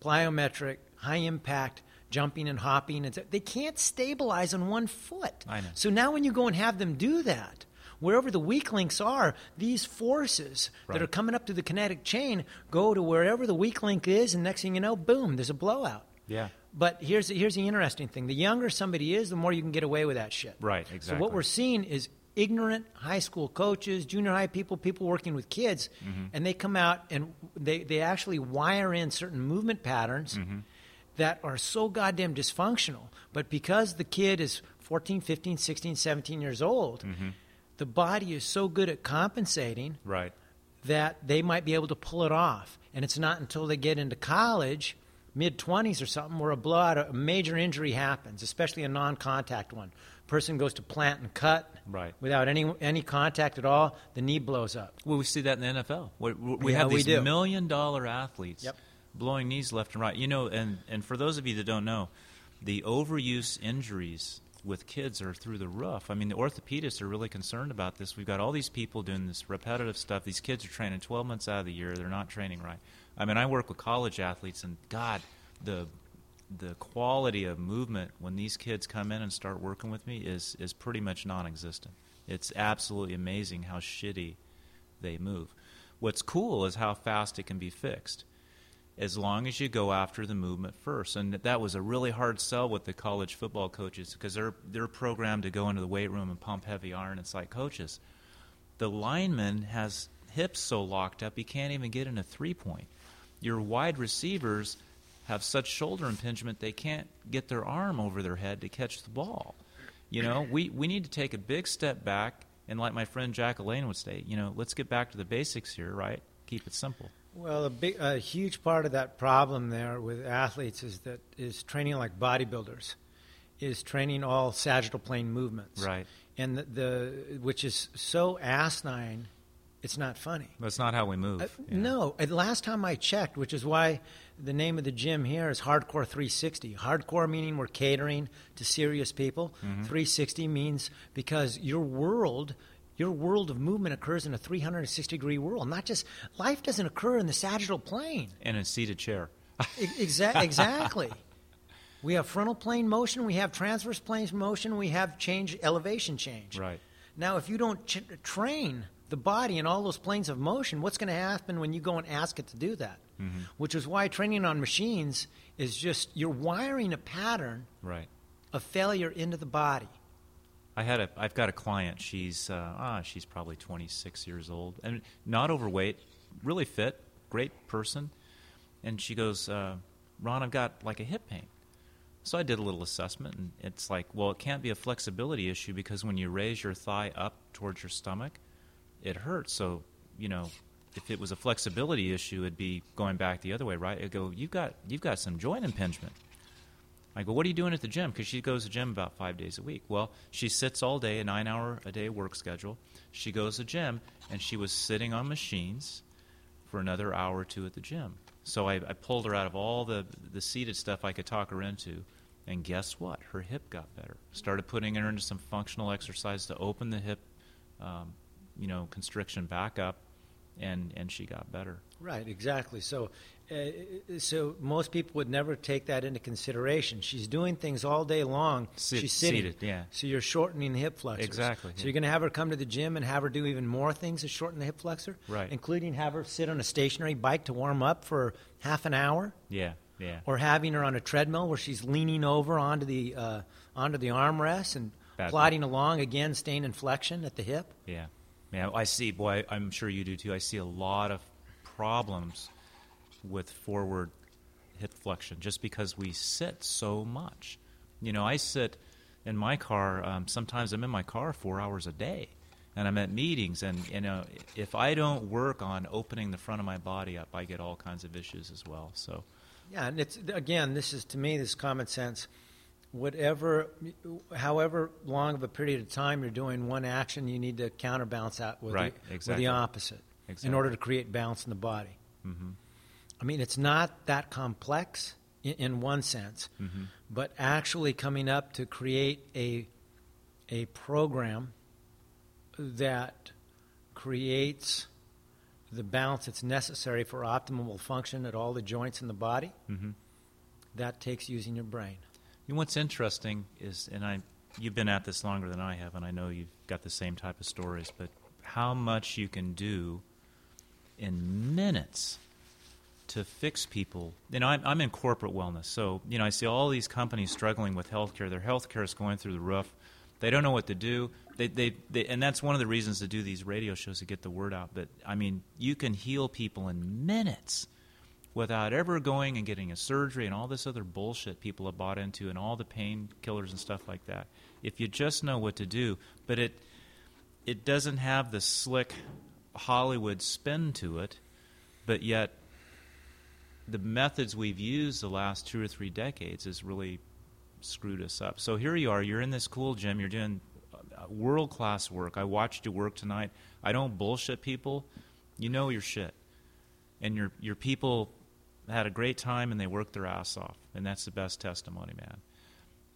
plyometric, high impact jumping and hopping. And they can't stabilize on one foot. So now when you go and have them do that, wherever the weak links are, these forces right. that are coming up through the kinetic chain go to wherever the weak link is, and next thing you know, boom, there's a blowout. Yeah. But here's here's the interesting thing: the younger somebody is, the more you can get away with that shit. Right. Exactly. So what we're seeing is ignorant high school coaches, junior high people, people working with kids, mm-hmm. and they come out and they, they actually wire in certain movement patterns mm-hmm. that are so goddamn dysfunctional. But because the kid is 14, 15, 16, 17 years old, mm-hmm the body is so good at compensating right. that they might be able to pull it off. And it's not until they get into college, mid 20s or something, where a blowout, a major injury happens, especially a non contact one. Person goes to plant and cut right. without any any contact at all, the knee blows up. Well, we see that in the NFL. We, we yeah, have these million dollar athletes yep. blowing knees left and right. You know, and, and for those of you that don't know, the overuse injuries with kids are through the roof. I mean, the orthopedists are really concerned about this. We've got all these people doing this repetitive stuff. These kids are training 12 months out of the year. They're not training right. I mean, I work with college athletes, and God, the the quality of movement when these kids come in and start working with me is is pretty much non-existent. It's absolutely amazing how shitty they move. What's cool is how fast it can be fixed as long as you go after the movement first. And that was a really hard sell with the college football coaches because they're they're programmed to go into the weight room and pump heavy iron. It's like coaches. The lineman has hips so locked up he can't even get in a three point. Your wide receivers have such shoulder impingement they can't get their arm over their head to catch the ball. You know, we, we need to take a big step back and like my friend Jack LaLanne would say, you know, let's get back to the basics here, right? Keep it simple. Well, a big, a huge part of that problem there with athletes is that is training like bodybuilders, is training all sagittal plane movements. Right. and the, the which is so asinine, it's not funny. That's not how we move. Uh, yeah. No, last time I checked, which is why the name of the gym here is Hardcore 360. Hardcore meaning we're catering to serious people. Mm-hmm. 360 means because your world, your world of movement occurs in a 360 degree world. Not just life doesn't occur in the sagittal plane. And a seated chair. Exa- exactly. We have frontal plane motion, we have transverse plane motion, we have change elevation change. Right. Now, if you don't ch- train the body in all those planes of motion, what's going to happen when you go and ask it to do that? Mm-hmm. Which is why training on machines is just you're wiring a pattern Right. of failure into the body. I had a I've got a client. She's uh, ah she's probably 26 years old and not overweight, really fit, great person. And she goes, uh, "Ron, I've got like a hip pain." So I did a little assessment, and it's like, well, it can't be a flexibility issue because when you raise your thigh up towards your stomach, it hurts. So you know, if it was a flexibility issue, it'd be going back the other way, right? I go, you've got you've got some joint impingement. I go, what are you doing at the gym? Because she goes to the gym about five days a week. Well, she sits all day, a nine hour a day work schedule. She goes to the gym, and she was sitting on machines for another hour or two at the gym. So I, I pulled her out of all the, the seated stuff I could talk her into. And guess what? Her hip got better. Started putting her into some functional exercise to open the hip, um, you know, constriction back up, and, and she got better. Right, exactly. So, uh, so most people would never take that into consideration. She's doing things all day long. Sit- She's sitting. seated, yeah. So you're shortening the hip flexors. Exactly, So yeah. you're going to have her come to the gym and have her do even more things to shorten the hip flexor. Right. Including have her sit on a stationary bike to warm up for half an hour, Yeah, yeah. or having her on a treadmill where she's leaning over onto the uh, onto the armrest and Bad. plodding along again, staying in flexion at the hip. Yeah, yeah. I see. Boy, I'm sure you do too. I see a lot of problems with forward hip flexion just because we sit so much. You know, I sit in my car. Um, sometimes I'm in my car four hours a day, and I'm at meetings. And you know, if I don't work on opening the front of my body up, I get all kinds of issues as well. So, Yeah, and it's again, this is to me, this is common sense. Whatever, however long of a period of time you're doing one action, you need to counterbalance that with, Right, the, exactly. with the opposite in order to create balance in the body. hmm I mean, it's not that complex in, in one sense, Mm-hmm. but actually coming up to create a a program that creates the balance that's necessary for optimal function at all the joints in the body. hmm That takes using your brain. You know, what's interesting is, and I, you've been at this longer than I have, and I know you've got the same type of stories, but how much you can do in minutes to fix people. You know, I'm, I'm in corporate wellness, so you know I see all these companies struggling with healthcare. Their healthcare is going through the roof. They don't know what to do. They, they, they, and that's one of the reasons to do these radio shows to get the word out. But I mean, you can heal people in minutes without ever going and getting a surgery and all this other bullshit people have bought into and all the painkillers and stuff like that. If you just know what to do, but it it doesn't have the slick Hollywood spin to it, but yet the methods we've used the last two or three decades has really screwed us up. So here you are, you're in this cool gym, you're doing uh, world class work. I watched you work tonight. I don't bullshit people. You know your shit and your your people had a great time and they worked their ass off and that's the best testimony man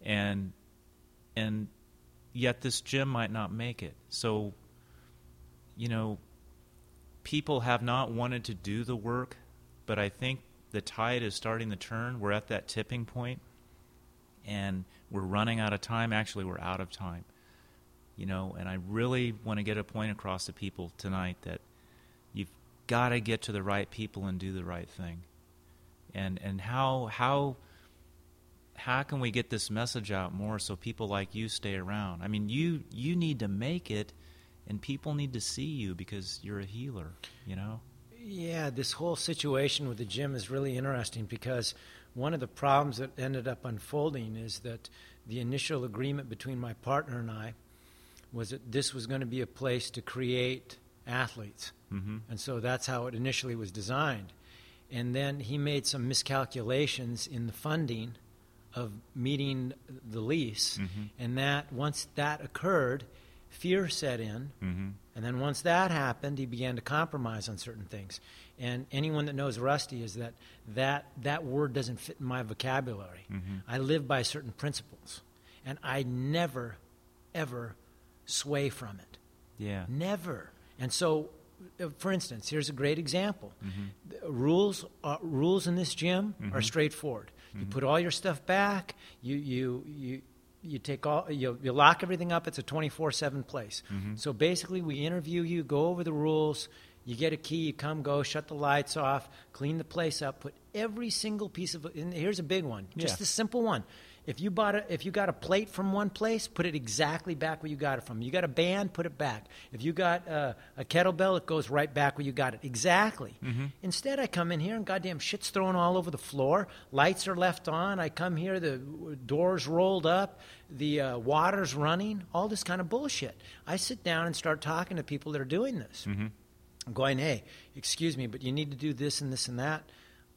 and and yet this gym might not make it so you know people have not wanted to do the work but i think the tide is starting to turn we're at that tipping point and we're running out of time actually we're out of time you know and i really want to get a point across to people tonight that you've got to get to the right people and do the right thing. And and how how how can we get this message out more so people like you stay around? I mean, you you need to make it and people need to see you because you're a healer, you know? Yeah, this whole situation with the gym is really interesting because one of the problems that ended up unfolding is that the initial agreement between my partner and I was that this was going to be a place to create athletes. Mhm. And so that's how it initially was designed. And then he made some miscalculations in the funding of meeting the lease. Mhm. And that once that occurred, fear set in. Mm-hmm. And then once that happened, he began to compromise on certain things. And anyone that knows Rusty is that that, that word doesn't fit in my vocabulary. Mhm. I live by certain principles. And I never, ever sway from it. Yeah. Never. And so, uh, for instance, here's a great example. Mhm. Rules uh, rules in this gym are Mhm. straightforward. You Mhm. put all your stuff back. You you you you take all you, you lock everything up. It's a twenty four seven place. Mhm. So basically, we interview you, go over the rules. You get a key. You come, go, shut the lights off, clean the place up, put every single piece of. And here's a big one, just Yeah. a simple one. If you bought a, if you got a plate from one place, put it exactly back where you got it from. You got a band, put it back. If you got uh, a kettlebell, it goes right back where you got it. Exactly. Mhm. Instead, I come in here and goddamn shit's thrown all over the floor. Lights are left on. I come here, the doors rolled up, the uh, water's running. All this kind of bullshit. I sit down and start talking to people that are doing this. Mhm. I'm going, hey, excuse me, but you need to do this and this and that.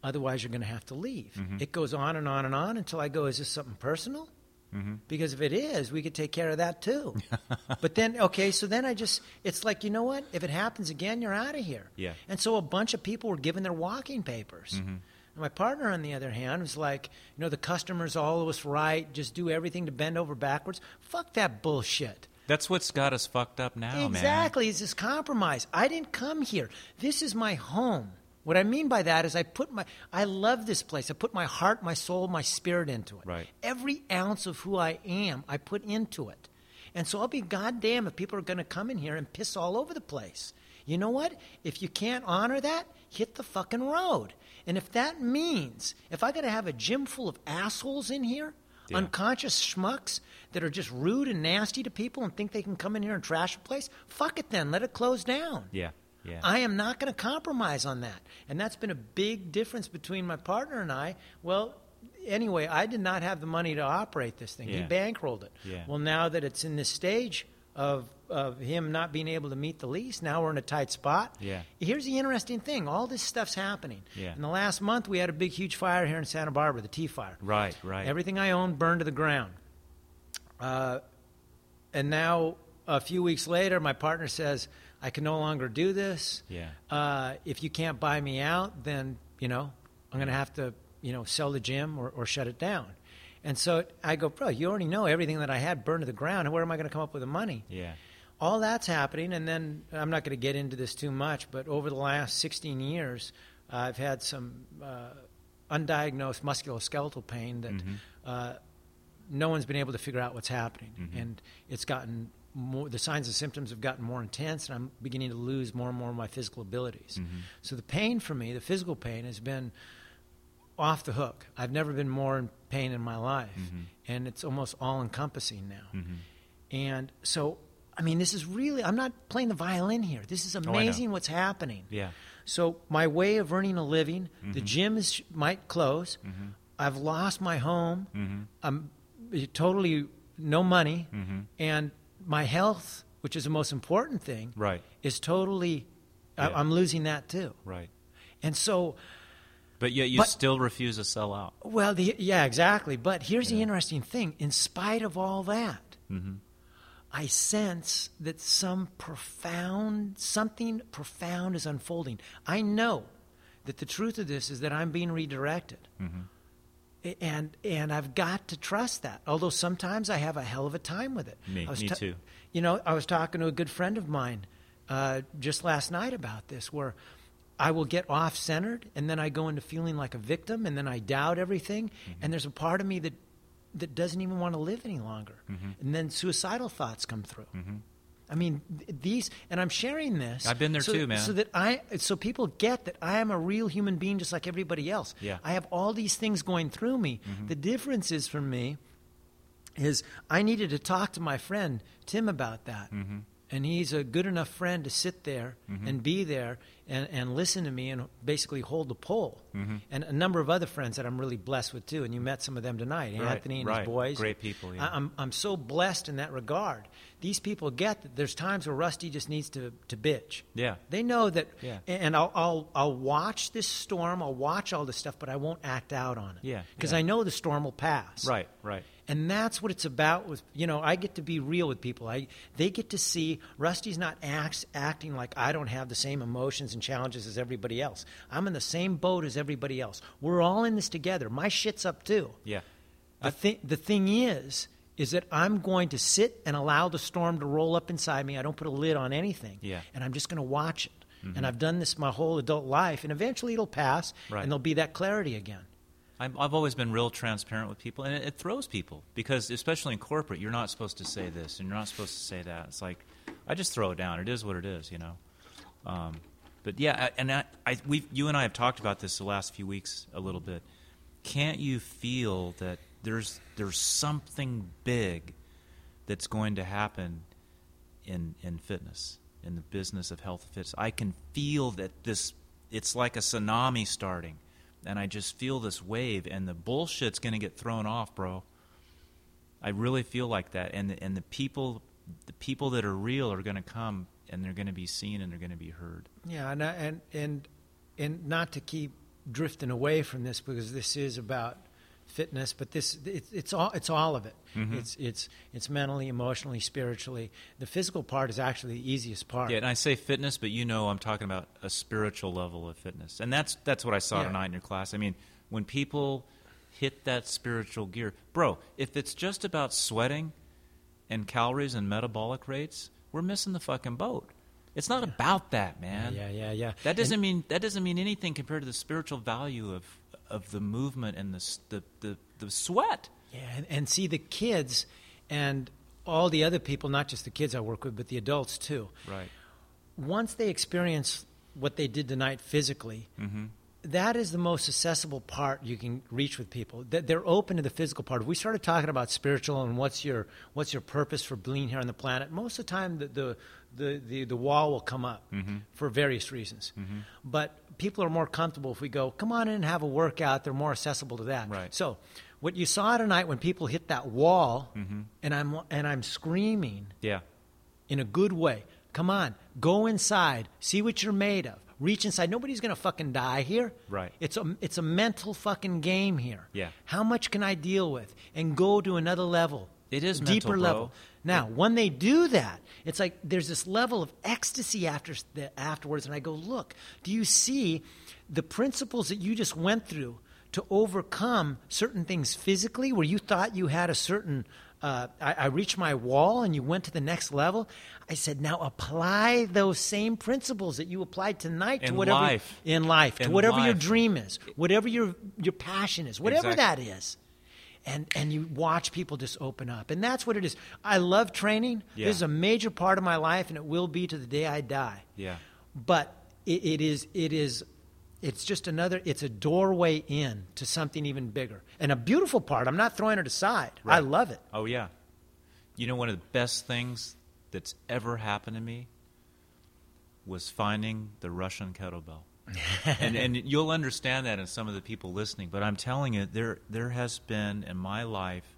Otherwise, you're going to have to leave. Mhm. It goes on and on and on until I go, is this something personal? Mhm. Because if it is, we could take care of that too. but then, okay, so then I just, it's like, you know what? If it happens again, you're out of here. Yeah. And so a bunch of people were given their walking papers. Mhm. And my partner, on the other hand, was like, you know, the customer's always right. Just do everything to bend over backwards. Fuck that bullshit. That's what's got us fucked up now, man. Exactly. It's this compromise. I didn't come here. This is my home. What I mean by that is I put my I love this place. I put my heart, my soul, my spirit into it. Right. Every ounce of who I am, I put into it. And so I'll be goddamn if people are going to come in here and piss all over the place. You know what? If you can't honor that, hit the fucking road. And if that means if I got to have a gym full of assholes in here, Yeah. unconscious schmucks that are just rude and nasty to people and think they can come in here and trash a place, fuck it then. Let it close down. Yeah. Yeah. I am not going to compromise on that. And that's been a big difference between my partner and I. Well, anyway, I did not have the money to operate this thing. He bankrolled it. Yeah. Well, now that it's in this stage of of him not being able to meet the lease, now we're in a tight spot. Yeah. Here's the interesting thing: all this stuff's happening. Yeah. In the last month, we had a big, huge fire here in Santa Barbara, the Tea Fire. Right. Right. Everything I owned burned to the ground. Uh, and now, a few weeks later, my partner says, I can no longer do this. Yeah. Uh, if you can't buy me out, then, you know, I'm going to have to, you know, sell the gym or, or shut it down. And so I go, bro, you already know everything that I had burned to the ground. Where am I going to come up with the money? Yeah. all that's happening, and then I'm not going to get into this too much, but over the last 16 years, uh, I've had some uh, undiagnosed musculoskeletal pain that Mhm. uh, no one's been able to figure out what's happening, Mhm. and it's gotten more. The signs and symptoms have gotten more intense, and I'm beginning to lose more and more of my physical abilities. Mhm. So the pain for me, the physical pain, has been off the hook. I've never been more in pain in my life, Mhm. and it's almost all encompassing now. Mhm. And so, I mean, this is really, I'm not playing the violin here. This is Oh, amazing what's happening. Yeah. So, my way of earning a living, the Mhm. gym is, might close. Mhm. I've lost my home. Mhm. I'm totally no money. And my health, which is the most important thing, Right. is totally, I, Yeah. I'm losing that too. Right. And so, But yet you But- still refuse to sell out. well, the, yeah, exactly. But here's the interesting thing in spite of all that, Mm-hmm. I sense that some profound, something profound is unfolding. I know that the truth of this is that I'm being redirected. Mm-hmm. And, and I've got to trust that. Although sometimes I have a hell of a time with it. Me- I was me ta- too. You know, I was talking to a good friend of mine uh, just last night about this, where I will get off centered and then I go into feeling like a victim and then I doubt everything. Mm-hmm. And there's a part of me that, that doesn't even want to live any longer. Mhm. And then suicidal thoughts come through. Mm-hmm. I mean, these, and I'm sharing this. I've been there so- too, man. So that I, so people get that I am a real human being, just like everybody else. Yeah. I have all these things going through me. Mhm. The difference is for me is I needed to talk to my friend Tim about that, Mm-hmm. And he's a good enough friend to sit there Mhm. and be there and, and listen to me and basically hold the pole. Mhm. And a number of other friends that I'm really blessed with too. And you met some of them tonight, Right, Anthony and right. his boys. Great people, yeah. I, I'm I'm so blessed in that regard. These people get that there's times where Rusty just needs to to bitch. Yeah. They know that, Yeah. and I'll, I'll I'll watch this storm. I'll watch all this stuff, but I won't act out on it. Yeah, because yeah. I know the storm will pass. Right. Right. And that's what it's about with you know, I get to be real with people. I they get to see Rusty's not acts, acting like I don't have the same emotions and challenges as everybody else. I'm in the same boat as everybody else. We're all in this together. My shit's up too. Yeah. The thing the thing is is that I'm going to sit and allow the storm to roll up inside me. I don't put a lid on anything. Yeah. And I'm just going to watch it. Mm-hmm. And I've done this my whole adult life, and eventually it'll pass, Right. and there'll be that clarity again. I'm, I've always been real transparent with people, and it, it throws people because, especially in corporate, you're not supposed to say this and you're not supposed to say that. It's like I just throw it down. It is what it is, you know. Um, but yeah, I- and I, I, we, you and I have talked about this the last few weeks a little bit. Can't you feel that there's there's something big that's going to happen in in fitness, in the business of health and fitness? I can feel that this. It's like a tsunami starting and I just feel this wave, and the bullshit's going to get thrown off, bro. I really feel like that, and the, and the people, the people that are real are going to come, and they're going to be seen, and they're going to be heard. Yeah, and and and and not to keep drifting away from this because this is about fitness, but this it, it's all it's all of it. Mm-hmm. It's it's it's mentally, emotionally, spiritually. The physical part is actually the easiest part. Yeah, and I say fitness, but you know I'm talking about a spiritual level of fitness, and that's that's what I saw Yeah. tonight in your class. I mean, when people hit that spiritual gear, bro, if it's just about sweating and calories and metabolic rates, we're missing the fucking boat. It's not about that, man. yeah, yeah, yeah. That doesn't mean that doesn't mean anything compared to the spiritual value of of the movement and the the the, the sweat. Yeah, and, and see the kids and all the other people, not just the kids I work with, but the adults too. Right. Once they experience what they did tonight physically, mm-hmm. that is the most accessible part you can reach with people. That they're open to the physical part. If we started talking about spiritual and what's your what's your purpose for being here on the planet, most of the time the the the, the, the wall will come up mm-hmm. for various reasons. Mm-hmm. But people are more comfortable if we go, come on in and have a workout. They're more accessible to that. Right. So what you saw tonight when people hit that wall, mm-hmm. and I'm and I'm screaming Yeah. in a good way. Come on, go inside, see what you're made of. Reach inside. Nobody's gonna fucking die here. Right. It's a it's a mental fucking game here. Yeah. How much can I deal with and go to another level? It is a mental, deeper bro. level. Now, when they do that, it's like there's this level of ecstasy after the, afterwards, and I go, look, do you see the principles that you just went through to overcome certain things physically, where you thought you had a certain uh, I, I reached my wall and you went to the next level. I said, now apply those same principles that you applied tonight to In whatever life. in life, to In whatever your dream is, whatever your your passion is, whatever Exactly. that is. And and you watch people just open up, and that's what it is. I love training. Yeah. This is a major part of my life, and it will be to the day I die Yeah. but it, it is it is it's just another it's a doorway in to something even bigger and a beautiful part i'm not throwing it aside i love it Oh yeah. You know, one of the best things that's ever happened to me was finding the Russian kettlebell. and and you'll understand that in some of the people listening, but I'm telling you, there there has been in my life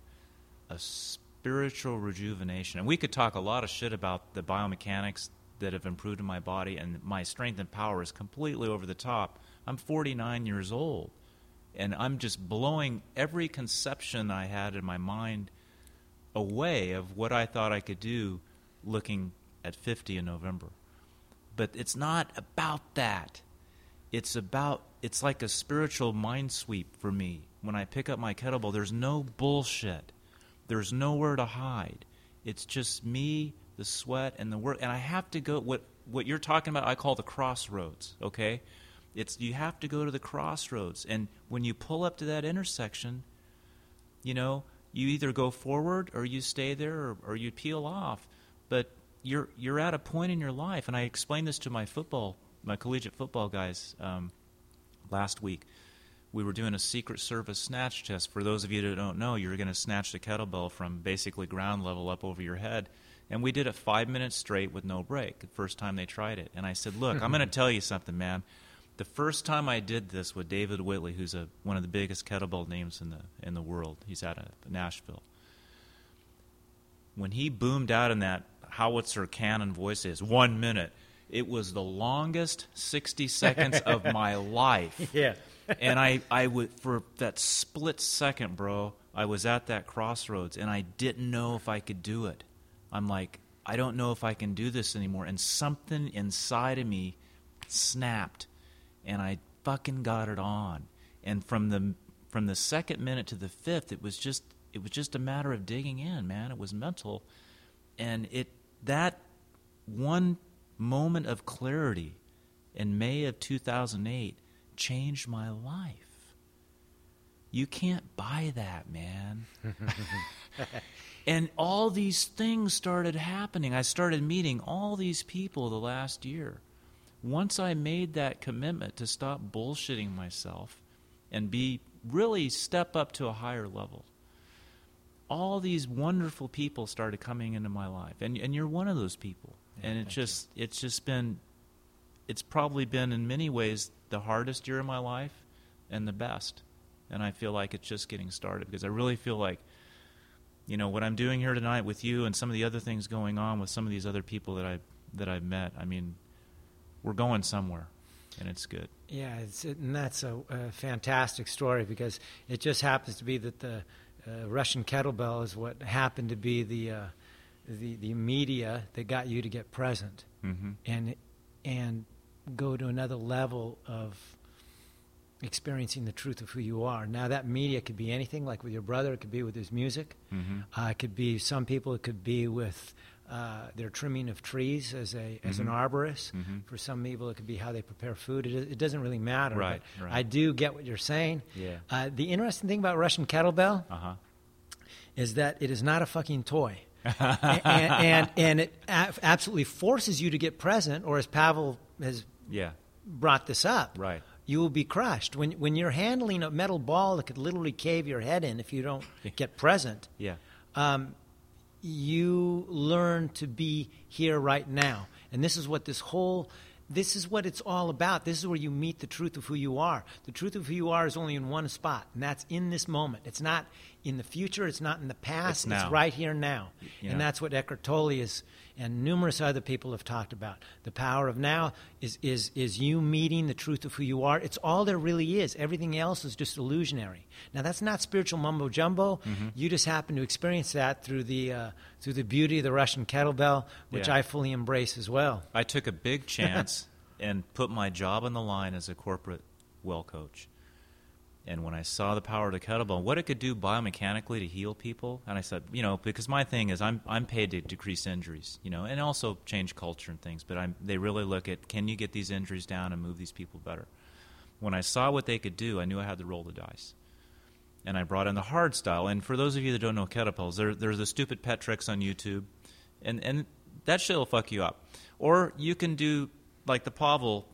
a spiritual rejuvenation. And we could talk a lot of shit about the biomechanics that have improved in my body and my strength and power is completely over the top. I'm 49 years old and I'm just blowing every conception I had in my mind away of what I thought I could do looking at 50 in November. But it's not about that. It's about it's like a spiritual mind sweep for me. When I pick up my kettlebell, there's no bullshit. There's nowhere to hide. It's just me, the sweat, and the work. And I have to go. What what you're talking about, I call the crossroads. Okay, it's you have to go to the crossroads, and when you pull up to that intersection, you know, you either go forward or you stay there or, or you peel off. But you're you're at a point in your life, and I explained this to my football, my collegiate football guys um, last week. We were doing a Secret Service snatch test. For those of you that don't know, you're going to snatch the kettlebell from basically ground level up over your head. And we did it five minutes straight with no break. The first time they tried it, and I said, "Look, I'm going to tell you something, man. The first time I did this with David Whitley, who's a, one of the biggest kettlebell names in the in the world, he's out of Nashville. When he boomed out in that howitzer cannon voice, is one minute. It was the longest 60 seconds of my life yeah and I, I would for that split second, bro, I was at that crossroads and I didn't know if I could do it. I'm like, I don't know if I can do this anymore. And something inside of me snapped and I fucking got it on. And from the from the second minute to the fifth, it was just it was just a matter of digging in, man. It was mental. And it that one moment of clarity in May of 2008 changed my life. You can't buy that, man. and all these things started happening. I started meeting all these people the last year. Once I made that commitment to stop bullshitting myself and be really step up to a higher level, all these wonderful people started coming into my life. And and you're one of those people. And it's just it's just been it's probably been in many ways the hardest year of my life and the best. And I feel like it's just getting started because I really feel like, you know, what I'm doing here tonight with you and some of the other things going on with some of these other people that I that I've met. I mean, we're going somewhere, and it's good. Yeah, it's, and that's a, a fantastic story because it just happens to be that the uh, Russian kettlebell is what happened to be the uh, the the media that got you to get present Mm-hmm. and and go to another level of experiencing the truth of who you are. Now that media could be anything, like with your brother, it could be with his music. Mm-hmm. Uh, it could be some people. It could be with uh, their trimming of trees as a as an Mhm. arborist. Mhm. For some people, it could be how they prepare food. It, it doesn't really matter. Right, but right. I do get what you're saying. Yeah. Uh, the interesting thing about Russian kettlebell Uh huh. is that it is not a fucking toy. And, and and it absolutely forces you to get present, or as Pavel has Yeah. brought this up, Right. you will be crushed when when you're handling a metal ball that could literally cave your head in if you don't get present. Yeah. Um, you learn to be here right now, and this is what this whole this is what it's all about. This is where you meet the truth of who you are. The truth of who you are is only in one spot, and that's in this moment. It's not in the future. It's not in the past. It's now. right here now, You and that's what Eckhart Tolle is, and numerous other people have talked about. The power of now is is is you meeting the truth of who you are. It's all there really is. Everything else is just illusionary. Now that's not spiritual mumbo jumbo. Mm-hmm. You just happen to experience that through the uh, through the beauty of the Russian kettlebell, which Yeah. I fully embrace as well. I took a big chance and put my job on the line as a corporate well coach. And when I saw the power of the kettlebell, what it could do biomechanically to heal people, and I said, you know, because my thing is I'm I'm paid to decrease injuries, you know, and also change culture and things. But I'm they really look at can you get these injuries down and move these people better. When I saw what they could do, I knew I had to roll the dice. And I brought in the hard style. And for those of you that don't know kettlebells, there, there's the stupid pet tricks on YouTube, and and that shit will fuck you up. Or you can do like the Pavel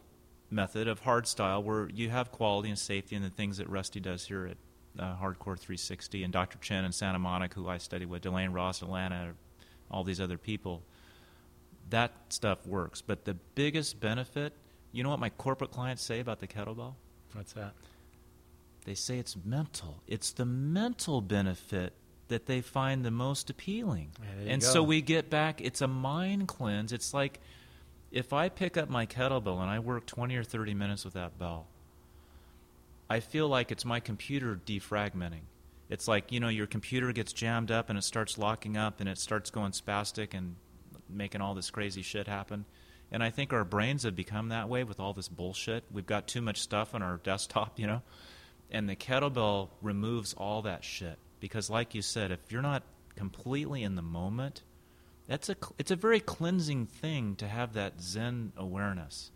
method of hard style, where you have quality and safety and the things that Rusty does here at uh, Hardcore 360, and Dr. Cheng in Santa Monica, who I study with, Delane Ross, Atlanta, all these other people. That stuff works. But the biggest benefit, you know what my corporate clients say about the kettlebell? What's that? They say it's mental. It's the mental benefit that they find the most appealing. And go. so we get back, it's a mind cleanse. It's like if I pick up my kettlebell and I work 20 or 30 minutes with that bell, I feel like it's my computer defragmenting. It's like, you know, your computer gets jammed up and it starts locking up and it starts going spastic and making all this crazy shit happen. And I think our brains have become that way with all this bullshit. We've got too much stuff on our desktop, you know? And the kettlebell removes all that shit. Because, like you said, if you're not completely in the moment, that's a, it's a very cleansing thing to have that Zen awareness.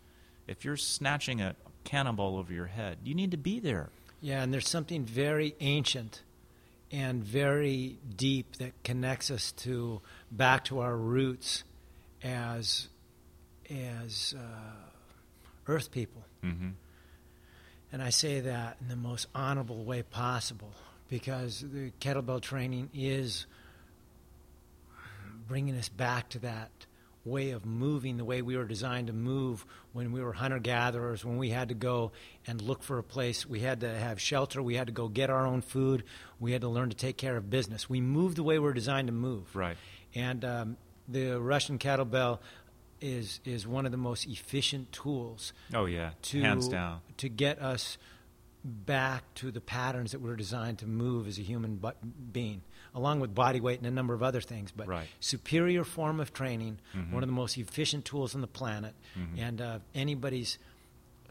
If you're snatching a cannonball over your head, you need to be there. Yeah, and there's something very ancient and very deep that connects us to back to our roots as as uh, Earth people. Mm-hmm. And I say that in the most honorable way possible because the kettlebell training is bringing us back to that way of moving the way we were designed to move when we were hunter gatherers, when we had to go and look for a place. We had to have shelter. We had to go get our own food. We had to learn to take care of business. We moved the way we were designed to move. Right. And um, the Russian kettlebell is, is one of the most efficient tools Oh, yeah. to Hands down. to get us back to the patterns that we're designed to move as a human being, along with body weight and a number of other things. But Right. superior form of training, Mhm. one of the most efficient tools on the planet, Mhm. and uh, anybody's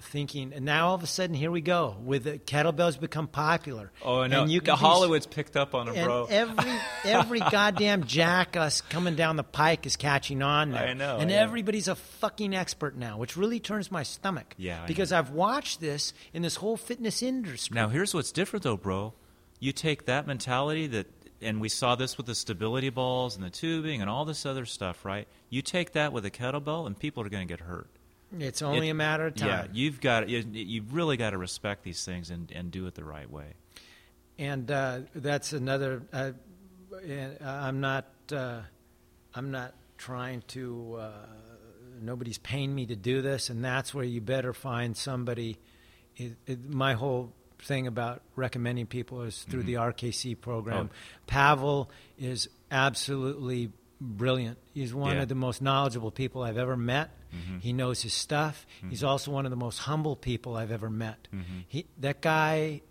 thinking. And now all of a sudden, here we go with the kettlebells become popular. Oh no, And you can be- Hollywood's picked up on it, bro. every every goddamn jackass coming down the pike is catching on now. I know, And everybody's a fucking expert now, which really turns my stomach. Yeah, I because I've watched this in this whole fitness industry. Now, here's what's different, though, bro. You take that mentality that, and we saw this with the stability balls and the tubing and all this other stuff, right? You take that with a kettlebell, and people are going to get hurt. It's only It- a matter of time. Yeah, you've got you, you've really got to respect these things and, and do it the right way. and uh, that's another. Uh, I'm not. Uh, I'm not trying to. Uh, nobody's paying me to do this, and that's where you better find somebody. It, it, my whole thing about recommending people is through the RKC program. Oh. Pavel is absolutely brilliant. He's one Yeah. of the most knowledgeable people I've ever met. Mhm. He knows his stuff. He's Mhm. also one of the most humble people I've ever met. Mhm. He, that guy,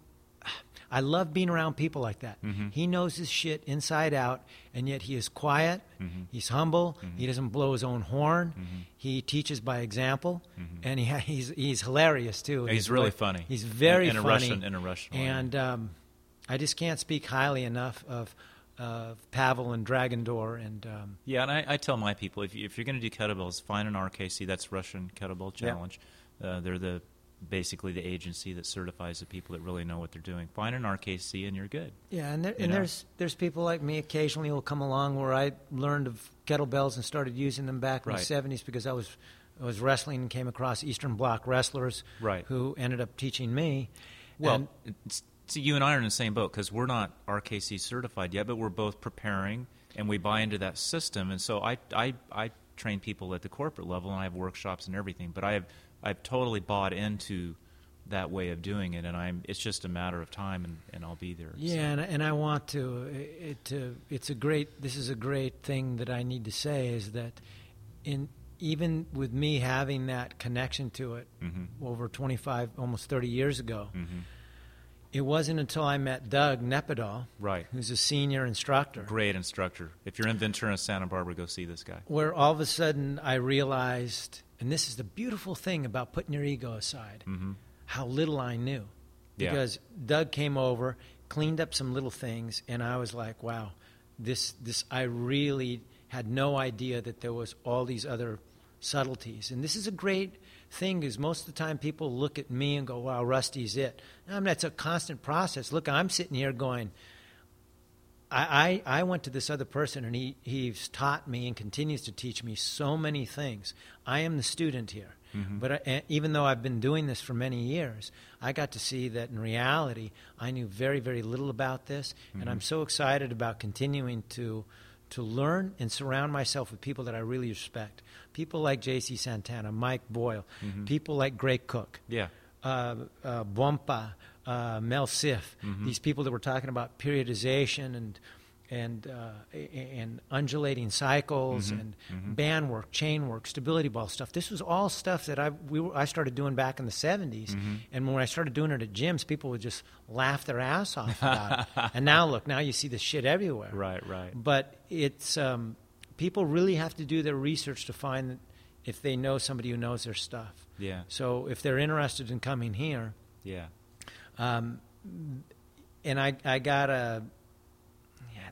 I love being around people like that. Mhm. He knows his shit inside out, and yet he is quiet. Mhm. He's humble. Mhm. He doesn't blow his own horn. Mhm. He teaches by example, Mhm. and he, he's he's hilarious too. He's really funny. He's very in, in a funny. Russian in a Russian way. And um, I just can't speak highly enough of of Pavel and Dragon Door and um, Yeah, and I, I tell my people if, you, if you're going to do kettlebells, find an RKC. That's Russian Kettlebell. Challenge. Uh, they're the basically the agency that certifies the people that really know what they're doing. Find an RKC and you're good. Yeah, and, there, and know? there's there's people like me occasionally will come along where I learned of kettlebells and started using them back in Right. the '70s because I was I was wrestling and came across Eastern Bloc wrestlers Right. who ended up teaching me. Well, And- you and I are in the same boat because we're not RKC certified yet, but we're both preparing and we buy into that system. And so I, I, I train people at the corporate level and I have workshops and everything, but I have I've totally bought into that way of doing it, and I'm. It's just a matter of time, and, and I'll be there. Yeah, so. and, and I want to. It, to. It's a great. This is a great thing that I need to say is that, in even with me having that connection to it Mhm. over 25, almost 30 years ago, Mhm. It wasn't until I met Doug Nepodal, Right. who's a senior instructor, Great instructor. If you're in Ventura, Santa Barbara, go see this guy. where all of a sudden I realized, and this is the beautiful thing about putting your ego aside, hmm how little I knew. Yeah. Because Doug came over, cleaned up some little things, and I was like, wow, this, this, I really had no idea that there was all these other subtleties. And this is a great thing is most of the time people look at me and go, wow, Rusty's it. I mean, it's a constant process. Look, I'm sitting here going, I, I, I went to this other person and he, he's taught me and continues to teach me so many things. I am the student here. Mhm. But I, even though I've been doing this for many years, I got to see that in reality, I knew very, very little about this. And I'm so excited about continuing to, to learn and surround myself with people that I really respect. People like J.C. Santana, Mike Boyle, Mhm. people like Gray Cook Yeah. uh, uh, Bompa, uh, Mel Siff, Mhm. these people that were talking about periodization and and uh, and undulating cycles Mhm. and Mhm. band work, chain work, stability ball stuff. This was all stuff that I we were, I started doing back in the 70s. Mhm. And when I started doing it at gyms, people would just laugh their ass off about it. And now look, now you see this shit everywhere. Right. Right. But it's um, people really have to do their research to find if they know somebody who knows their stuff. Yeah. So if they're interested in coming here, Yeah. um, and I, I got a,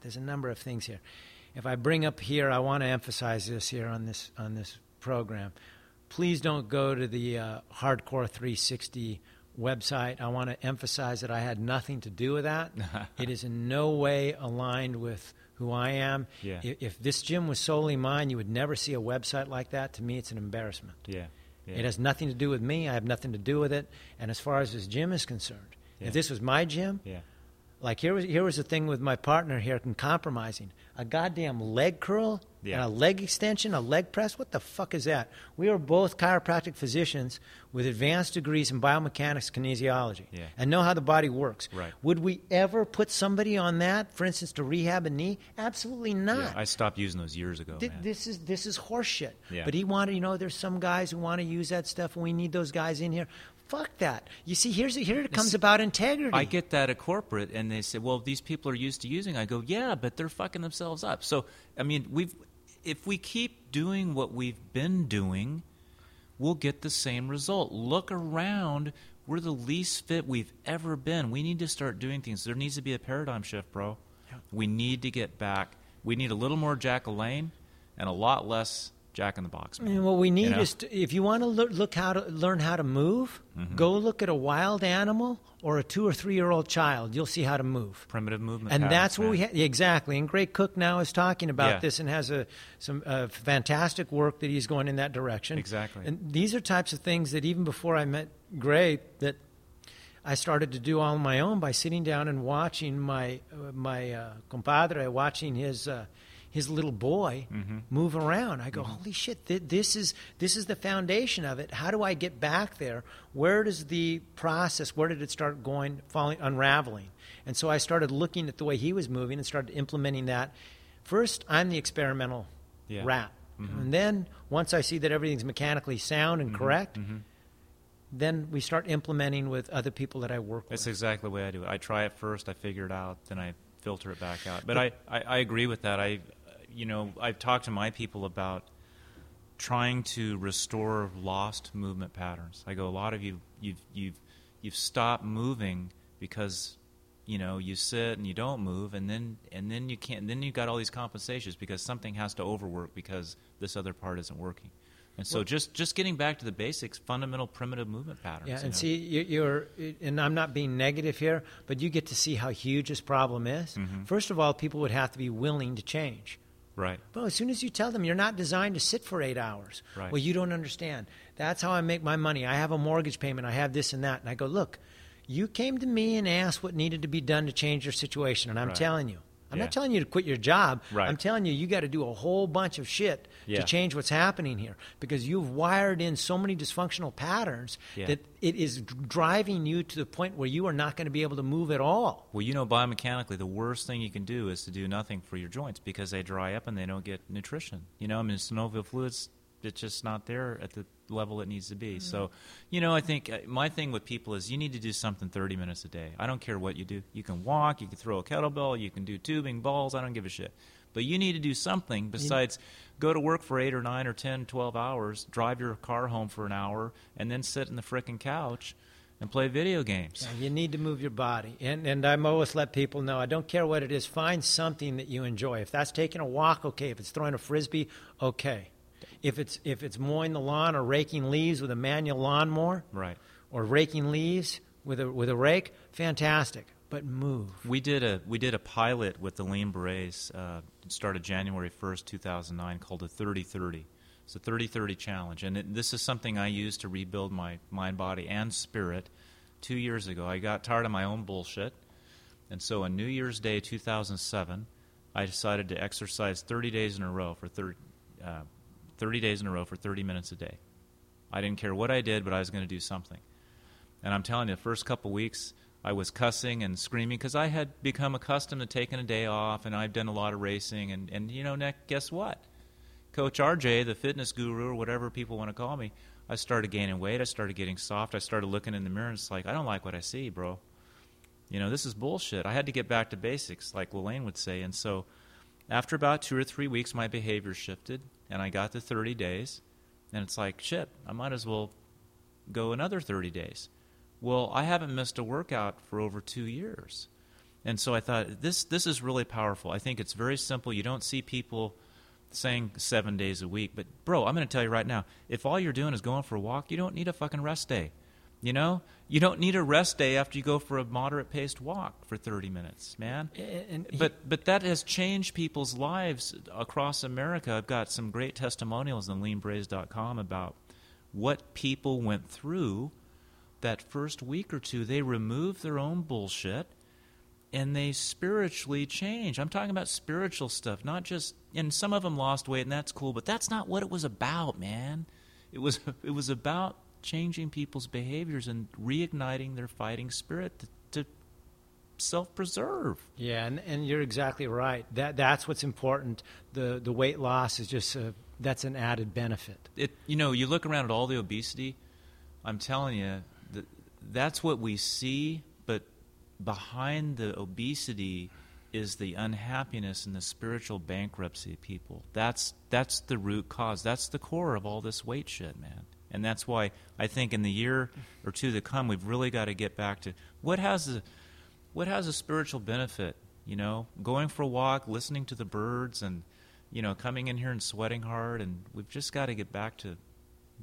there's a number of things here. If I bring up here, I want to emphasize this here on this on this program. Please don't go to the uh, Hardcore 360 website. I want to emphasize that I had nothing to do with that. it is in no way aligned with who I am. Yeah. If, if this gym was solely mine, you would never see a website like that. To me, it's an embarrassment. Yeah. yeah. It has nothing to do with me. I have nothing to do with it. And as far as this gym is concerned, Yeah. if this was my gym, Yeah. Like here was here was the thing with my partner here in compromising. A goddamn leg curl Yeah. And a leg extension, a leg press, what the fuck is that? We are both chiropractic physicians with advanced degrees in biomechanics, kinesiology, Yeah. and know how the body works. Right. Would we ever put somebody on that, for instance, to rehab a knee? Absolutely not. Yeah, I stopped using those years ago. Th- man. this is this is horseshit. But he wanted, you know, there's some guys who want to use that stuff, and we need those guys in here. Fuck that. You see, here's here it comes about integrity. I get that at corporate, and they say, "Well, these people are used to using." I go, "Yeah, but they're fucking themselves up." So, I mean, we've if we keep doing what we've been doing, we'll get the same result. Look around; we're the least fit we've ever been. We need to start doing things. There needs to be a paradigm shift, bro. We need to get back. We need a little more Jack LaLanne and a lot less Jack in the Box. Man. mean, what we need know? is, to, if you want to look, look how to learn how to move, Mm-hmm. go look at a wild animal or a two or three year old child. You'll see how to move. primitive movement, and patterns, that's what we ha- exactly. And Gray Cook now is talking about Yeah. this and has a some uh, fantastic work that he's going in that direction. Exactly. And these are types of things that even before I met Greg, that I started to do all on my own by sitting down and watching my uh, my uh, compadre, watching his. His little boy Mm-hmm. move around. I go, mm-hmm. holy shit! Th- this is this is the foundation of it. How do I get back there? Where does the process? Where did it start going, falling, unraveling? And so I started looking at the way he was moving and started implementing that. First, I'm the experimental Yeah. rat, mm-hmm. and then once I see that everything's mechanically sound and mm-hmm. correct, then we start implementing with other people that I work That's with. That's exactly the way I do it. I try it first, I figure it out, then I filter it back out. But I, I, I agree with that. I, you know, I've talked to my people about trying to restore lost movement patterns. I go, a lot of you, you've, you've, you've stopped moving because, you know, you sit and you don't move, and then, and then you can't. Then you've got all these compensations because something has to overwork because this other part isn't working. And so, Well- just just getting back to the basics, fundamental primitive movement patterns. Yeah, you and know. see, you, you're, and I'm not being negative here, but you get to see how huge this problem is. Mm-hmm. First of all, people would have to be willing to change. Right. Well, as soon as you tell them you're not designed to sit for eight hours, Right. well, you don't understand. That's how I make my money. I have a mortgage payment. I have this and that, and I go, look, you came to me and asked what needed to be done to change your situation, and I'm Right. telling you. I'm Yeah. not telling you to quit your job. Right. I'm telling you, you got to do a whole bunch of shit Yeah. to change what's happening here because you've wired in so many dysfunctional patterns Yeah. that it is driving you to the point where you are not going to be able to move at all. Well, you know, biomechanically, the worst thing you can do is to do nothing for your joints because they dry up and they don't get nutrition. You know, I mean, synovial fluids, it's just not there at the level it needs to be. So, you know, I think uh, my thing with people is you need to do something 30 minutes a day. I don't care what you do. You can walk, you can throw a kettlebell, you can do tubing, balls, I don't give a shit. But you need to do something besides go to work for 8 or 9 or 10, 12 hours, drive your car home for an hour, and then sit in the frickin' couch and play video games. Yeah, you need to move your body. And, and I'm always let people know I don't care what it is, find something that you enjoy. If that's taking a walk, okay. If it's throwing a frisbee, okay. If it's, if it's mowing the lawn or raking leaves with a manual lawnmower Right. or raking leaves with a, with a rake, fantastic. But move. We did a we did a pilot with the Lean Berets. Uh, started January first, two thousand nine, called the thirty thirty. It's a thirty thirty challenge, and it, this is something I used to rebuild my mind, body, and spirit. Two years ago, I got tired of my own bullshit, and so on New Year's Day, two thousand seven, I decided to exercise thirty days in a row for 30, uh, 30 days in a row for thirty minutes a day. I didn't care what I did, but I was going to do something. And I'm telling you, the first couple weeks, I was cussing and screaming because I had become accustomed to taking a day off, and I've done a lot of racing. And, and you know, Nick, guess what? Coach RJ, the fitness guru, or whatever people want to call me, I started gaining weight. I started getting soft. I started looking in the mirror, and it's like, I don't like what I see, bro. You know, this is bullshit. I had to get back to basics, like LaLanne would say. And so, after about two or three weeks, my behavior shifted, and I got the 30 days. And it's like, shit, I might as well go another 30 days. Well, I haven't missed a workout for over two years. And so I thought, this, this is really powerful. I think it's very simple. You don't see people saying seven days a week. But, bro, I'm going to tell you right now if all you're doing is going for a walk, you don't need a fucking rest day. You know? You don't need a rest day after you go for a moderate paced walk for 30 minutes, man. And But but that has changed people's lives across America. I've got some great testimonials on leanberets.com about what people went through that first week or two. They removed their own bullshit and they spiritually change. I'm talking about spiritual stuff, not just and some of them lost weight and that's cool, but that's not what it was about, man. It was it was about changing people's behaviors and reigniting their fighting spirit to, to self-preserve. Yeah, and, and you're exactly right. That that's what's important. The the weight loss is just a, that's an added benefit. It you know, you look around at all the obesity, I'm telling you, that that's what we see, but behind the obesity is the unhappiness and the spiritual bankruptcy of people. That's that's the root cause. That's the core of all this weight shit, man. And that's why I think in the year or two to come, we've really got to get back to what has a what has a spiritual benefit. You know, going for a walk, listening to the birds, and you know, coming in here and sweating hard. And we've just got to get back to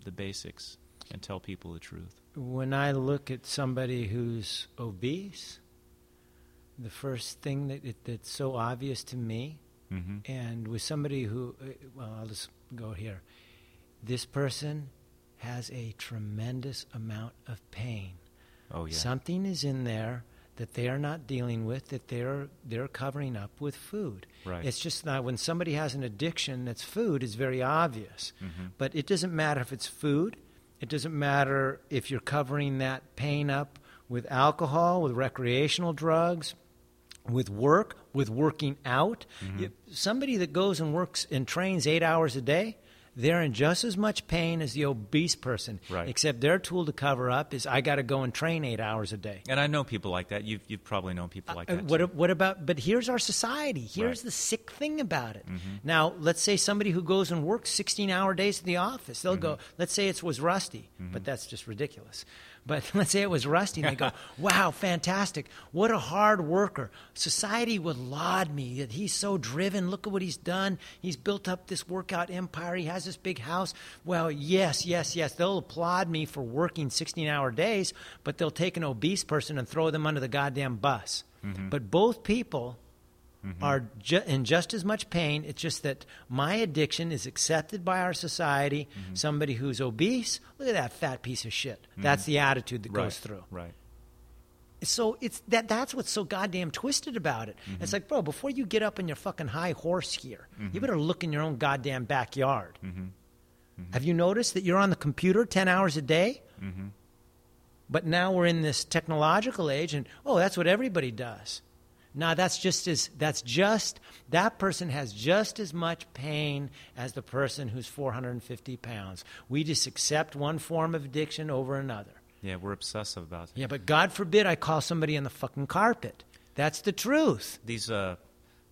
the basics and tell people the truth. When I look at somebody who's obese, the first thing that it, that's so obvious to me, mm-hmm. and with somebody who, uh, well, I'll just go here. This person has a tremendous amount of pain. Oh yeah. Something is in there that they are not dealing with that they're they're covering up with food. Right. It's just that when somebody has an addiction that's food is very obvious. Mhm. But it doesn't matter if it's food. It doesn't matter if you're covering that pain up with alcohol, with recreational drugs, with work, with working out. Mm-hmm. Somebody that goes and works and trains eight hours a day, they're in just as much pain as the obese person. Right. Except their tool to cover up is I got to go and train eight hours a day. And I know people like that. You've you've probably known people like Uh, that. what, too. what about? But here's our society. Here's Right. Mm-hmm. the sick thing about it. Now, let's say somebody who goes and works 16-hour days in the office. They'll go. Mm-hmm. Let's say it was Rusty, but that's just ridiculous. But let's say it was Rusty, and they go, "Wow, fantastic! What a hard worker! Society would laud me that he's so driven. Look at what he's done. He's built up this workout empire. He has this big house. Well, yes, yes, yes. They'll applaud me for working 16-hour days, but they'll take an obese person and throw them under the goddamn bus. Mm-hmm. But both people Mm-hmm. are ju- in just as much pain. It's just that my addiction is accepted by our society. Mm-hmm. Somebody who's obese, look at that fat piece of shit. Mm-hmm. That's the attitude that right. goes through. Right. So it's that that's what's so goddamn twisted about it. It's like, bro, before you get up on your fucking high horse here, you better look in your own goddamn backyard. Have you noticed that you're on the computer 10 hours a day? But now we're in this technological age and oh, that's what everybody does. No, that's just as that's just that person has just as much pain as the person who's 450 pounds. We just accept one form of addiction over another. Yeah, we're obsessive about it. Yeah, but God forbid I call somebody on the fucking carpet. That's the truth. These uh,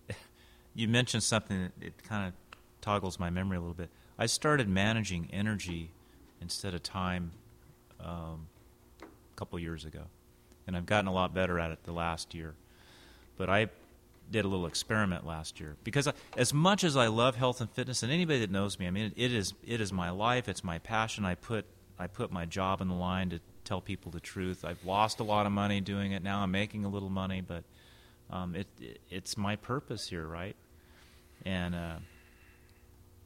you mentioned something that it kind of toggles my memory a little bit. I started managing energy instead of time um, a couple years ago, and I've gotten a lot better at it the last year. But I did a little experiment last year because I, as much as I love health and fitness, and anybody that knows me, I mean, it, it is it is my life. It's my passion. I put I put my job in the line to tell people the truth. I've lost a lot of money doing it. Now I'm making a little money, but um, it, it it's my purpose here, right? And uh,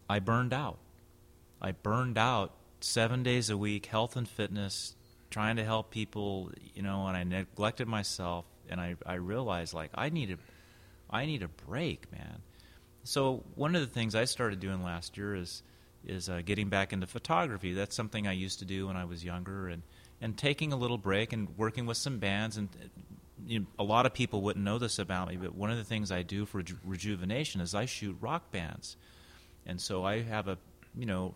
I burned out. I burned out seven days a week, health and fitness, trying to help people, you know, and I neglected myself. And I, I realized like I need a, I need a break, man. So one of the things I started doing last year is is uh, getting back into photography. That's something I used to do when I was younger, and and taking a little break and working with some bands. And you know, a lot of people wouldn't know this about me, but one of the things I do for reju- rejuvenation is I shoot rock bands, and so I have a you know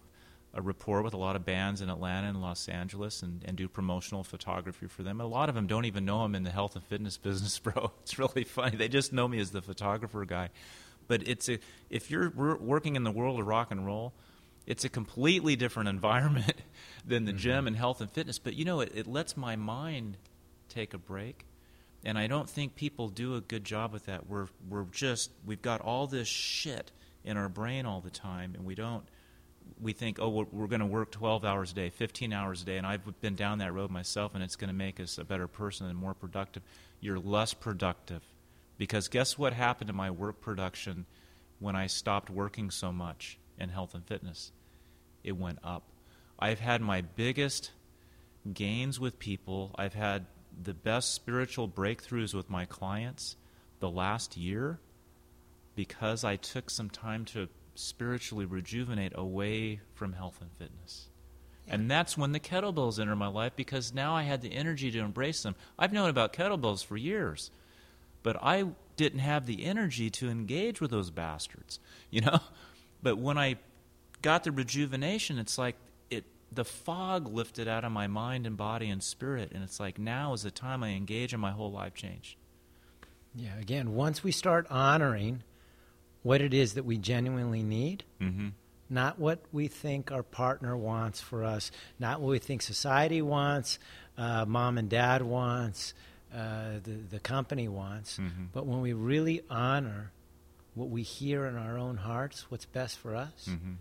a rapport with a lot of bands in Atlanta and Los Angeles and, and do promotional photography for them. A lot of them don't even know I'm in the health and fitness business, bro. It's really funny. They just know me as the photographer guy. But it's a, if you're working in the world of rock and roll, it's a completely different environment than the gym mm-hmm. and health and fitness. But you know, it, it lets my mind take a break. And I don't think people do a good job with that. We're we're just we've got all this shit in our brain all the time, and we don't. We think, oh, we're, we're going to work 12 hours a day, 15 hours a day, and I've been down that road myself, and it's going to make us a better person and more productive. You're less productive because guess what happened to my work production when I stopped working so much in health and fitness? It went up. I've had my biggest gains with people. I've had the best spiritual breakthroughs with my clients. the last year because I took some time to spiritually rejuvenate away from health and fitness. And that's when the kettlebells enter my life because now I had the energy to embrace them. I've known about kettlebells for years, but I didn't have the energy to engage with those bastards, you know? But when I got the rejuvenation, it's like it the fog lifted out of my mind and body and spirit and it's like now is the time I engage and my whole life changed. Yeah, again, once we start honoring what it is that we genuinely need, Mm-hmm. not what we think our partner wants for us, not what we think society wants, uh, mom and dad wants, uh, the, the company wants, Mhm. but when we really honor what we hear in our own hearts, what's best for us, Mm-hmm.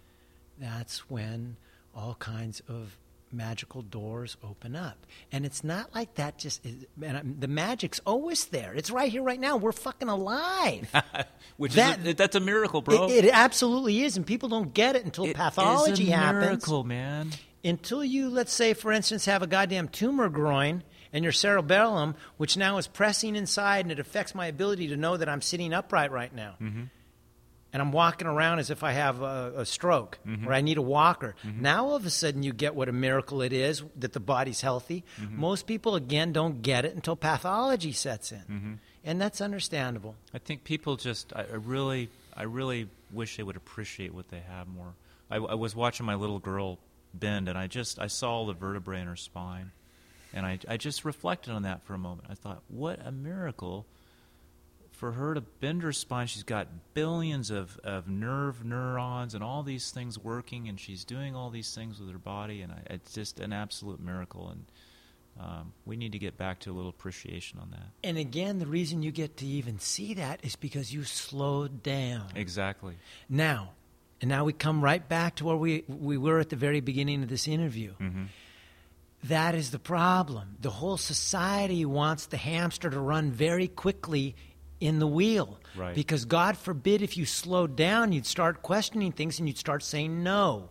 that's when all kinds of magical doors open up. And it's not like that just is, the magic's always there. It's right here right now. We're fucking alive. Which That- is a, that's a miracle, bro. It, it absolutely is, and people don't get it until It pathology is a happens. miracle, man. Until you, let's say, for instance, have a goddamn tumor groin and your cerebellum, which now is pressing inside and it affects my ability to know that I'm sitting upright right now. Mm-hmm. And I'm walking around as if I have a, a stroke Mm-hmm. or I need a walker. Now all of a sudden you get what a miracle it is that the body's healthy. Mm-hmm. Most people, again, don't get it until pathology sets in. Mm-hmm. And that's understandable. I think people just, I, I really, I really wish they would appreciate what they have more. I, I was watching my little girl bend, and I just, I saw all the vertebrae in her spine, and I, I just reflected on that for a moment. I thought, what a miracle for her to bend her spine. She's got billions of, of nerve neurons and all these things working, and she's doing all these things with her body, and I, it's just an absolute miracle. And um, we need to get back to a little appreciation on that. And again, the reason you get to even see that is because you slowed down. Exactly. Now, and now we come right back to where we, we were at the very beginning of this interview. Mm-hmm. That is the problem. The whole society wants the hamster to run very quickly in the wheel. Right. Because God forbid if you slowed down, you'd start questioning things and you'd start saying no.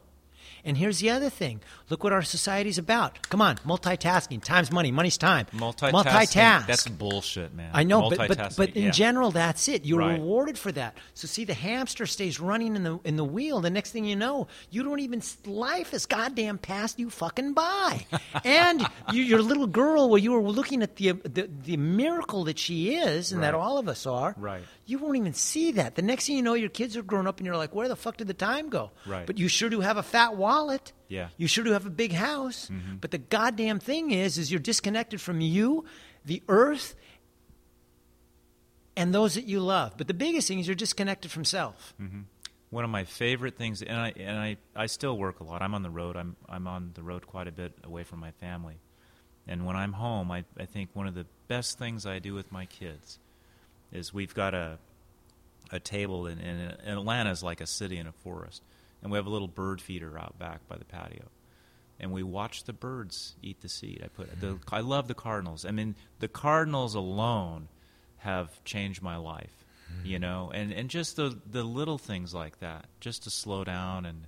And here's the other thing. Look what our society's about. Come on, multitasking. Time's money. Money's time. Multitasking. Multitask. That's bullshit, man. I know, but but, but in yeah. general, that's it. You're Right. rewarded for that. So see, the hamster stays running in the in the wheel. The next thing you know, you don't even life is goddamn passed you fucking by. and you, your little girl, where you were looking at the the, the miracle that she is, and that all of us are. Right. You won't even see that. The next thing you know, your kids are grown up, and you're like, where the fuck did the time go? Right. But you sure do have a fat wallet. Yeah. You sure do have a big house. Mm-hmm. But the goddamn thing is, is you're disconnected from you, the earth, and those that you love. But the biggest thing is you're disconnected from self. Mm-hmm. One of my favorite things, and I and I, I still work a lot. I'm on the road. I'm I'm on the road quite a bit away from my family, and when I'm home, I I think one of the best things I do with my kids is we've got a a table in, in, in Atlanta is like a city in a forest, and we have a little bird feeder out back by the patio, and we watch the birds eat the seed. I put the I love the cardinals. I mean, the cardinals alone have changed my life, you mm-hmm. know, and and just the the little things like that, just to slow down and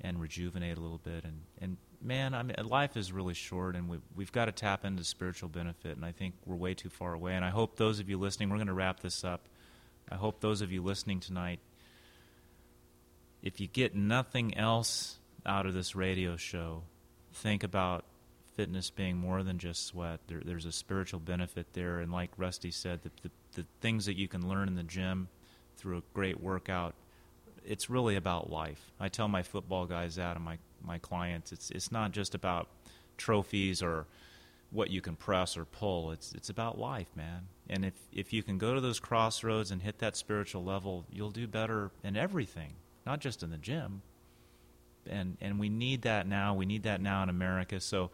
and rejuvenate a little bit, and and man, I mean, life is really short, and we we've got to tap into spiritual benefit, and I think we're way too far away. And I hope those of you listening, we're going to wrap this up. I hope those of you listening tonight, if you get nothing else out of this radio show, think about fitness being more than just sweat. There, there's a spiritual benefit there, and like Rusty said, the, the, the things that you can learn in the gym through a great workout, it's really about life. I tell my football guys that and my my clients, it's it's not just about trophies or what you can press or pull. It's it's about life, man. And if if you can go to those crossroads and hit that spiritual level, you'll do better in everything, not just in the gym. And and we need that now. We need that now in America. So,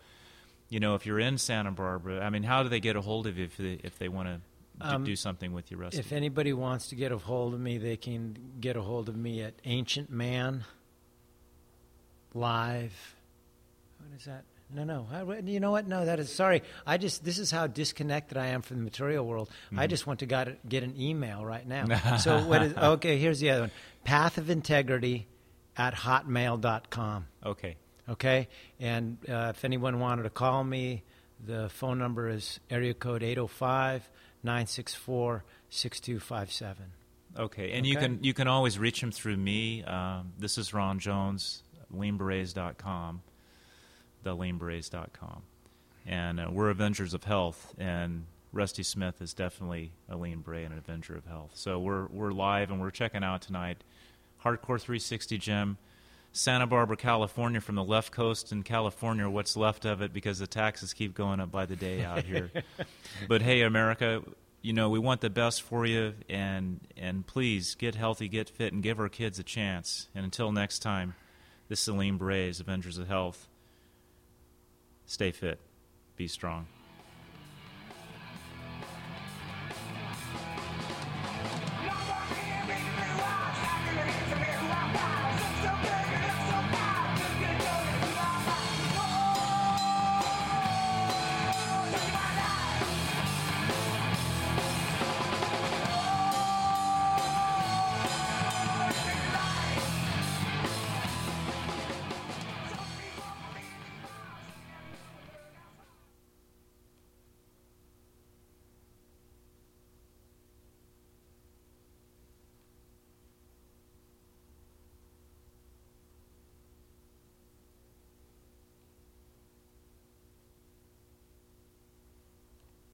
you know, if you're in Santa Barbara, I mean, how do they get a hold of you if they if they want to do, Um, do something with you, Rusty? If anybody wants to get a hold of me, they can get a hold of me at Ancient Man Live. What is that? No, no. I, you know what? No, that is sorry. I just this is how disconnected I am from the material world. I just want to got, get an email right now. so what is okay? Here's the other one: Path of Integrity at hotmail.com. okay. Okay, and uh, if anyone wanted to call me, the phone number is area code 805 964 6257. Okay, and you can you can always reach him through me. Um, this is Ron Jones, leanberets.com, theleanberets.com. And uh, we're Avengers of Health, and Rusty Smith is definitely a lean beret and an Avenger of Health. So we're we're live and we're checking out tonight. Hardcore 360 Gym, Santa Barbara, California, from the left coast in California, what's left of it, because the taxes keep going up by the day out here. but hey, America, you know we want the best for you, and and please get healthy, get fit, and give our kids a chance. And until next time, this is Lean Berets, Avengers of Health. Stay fit, be strong.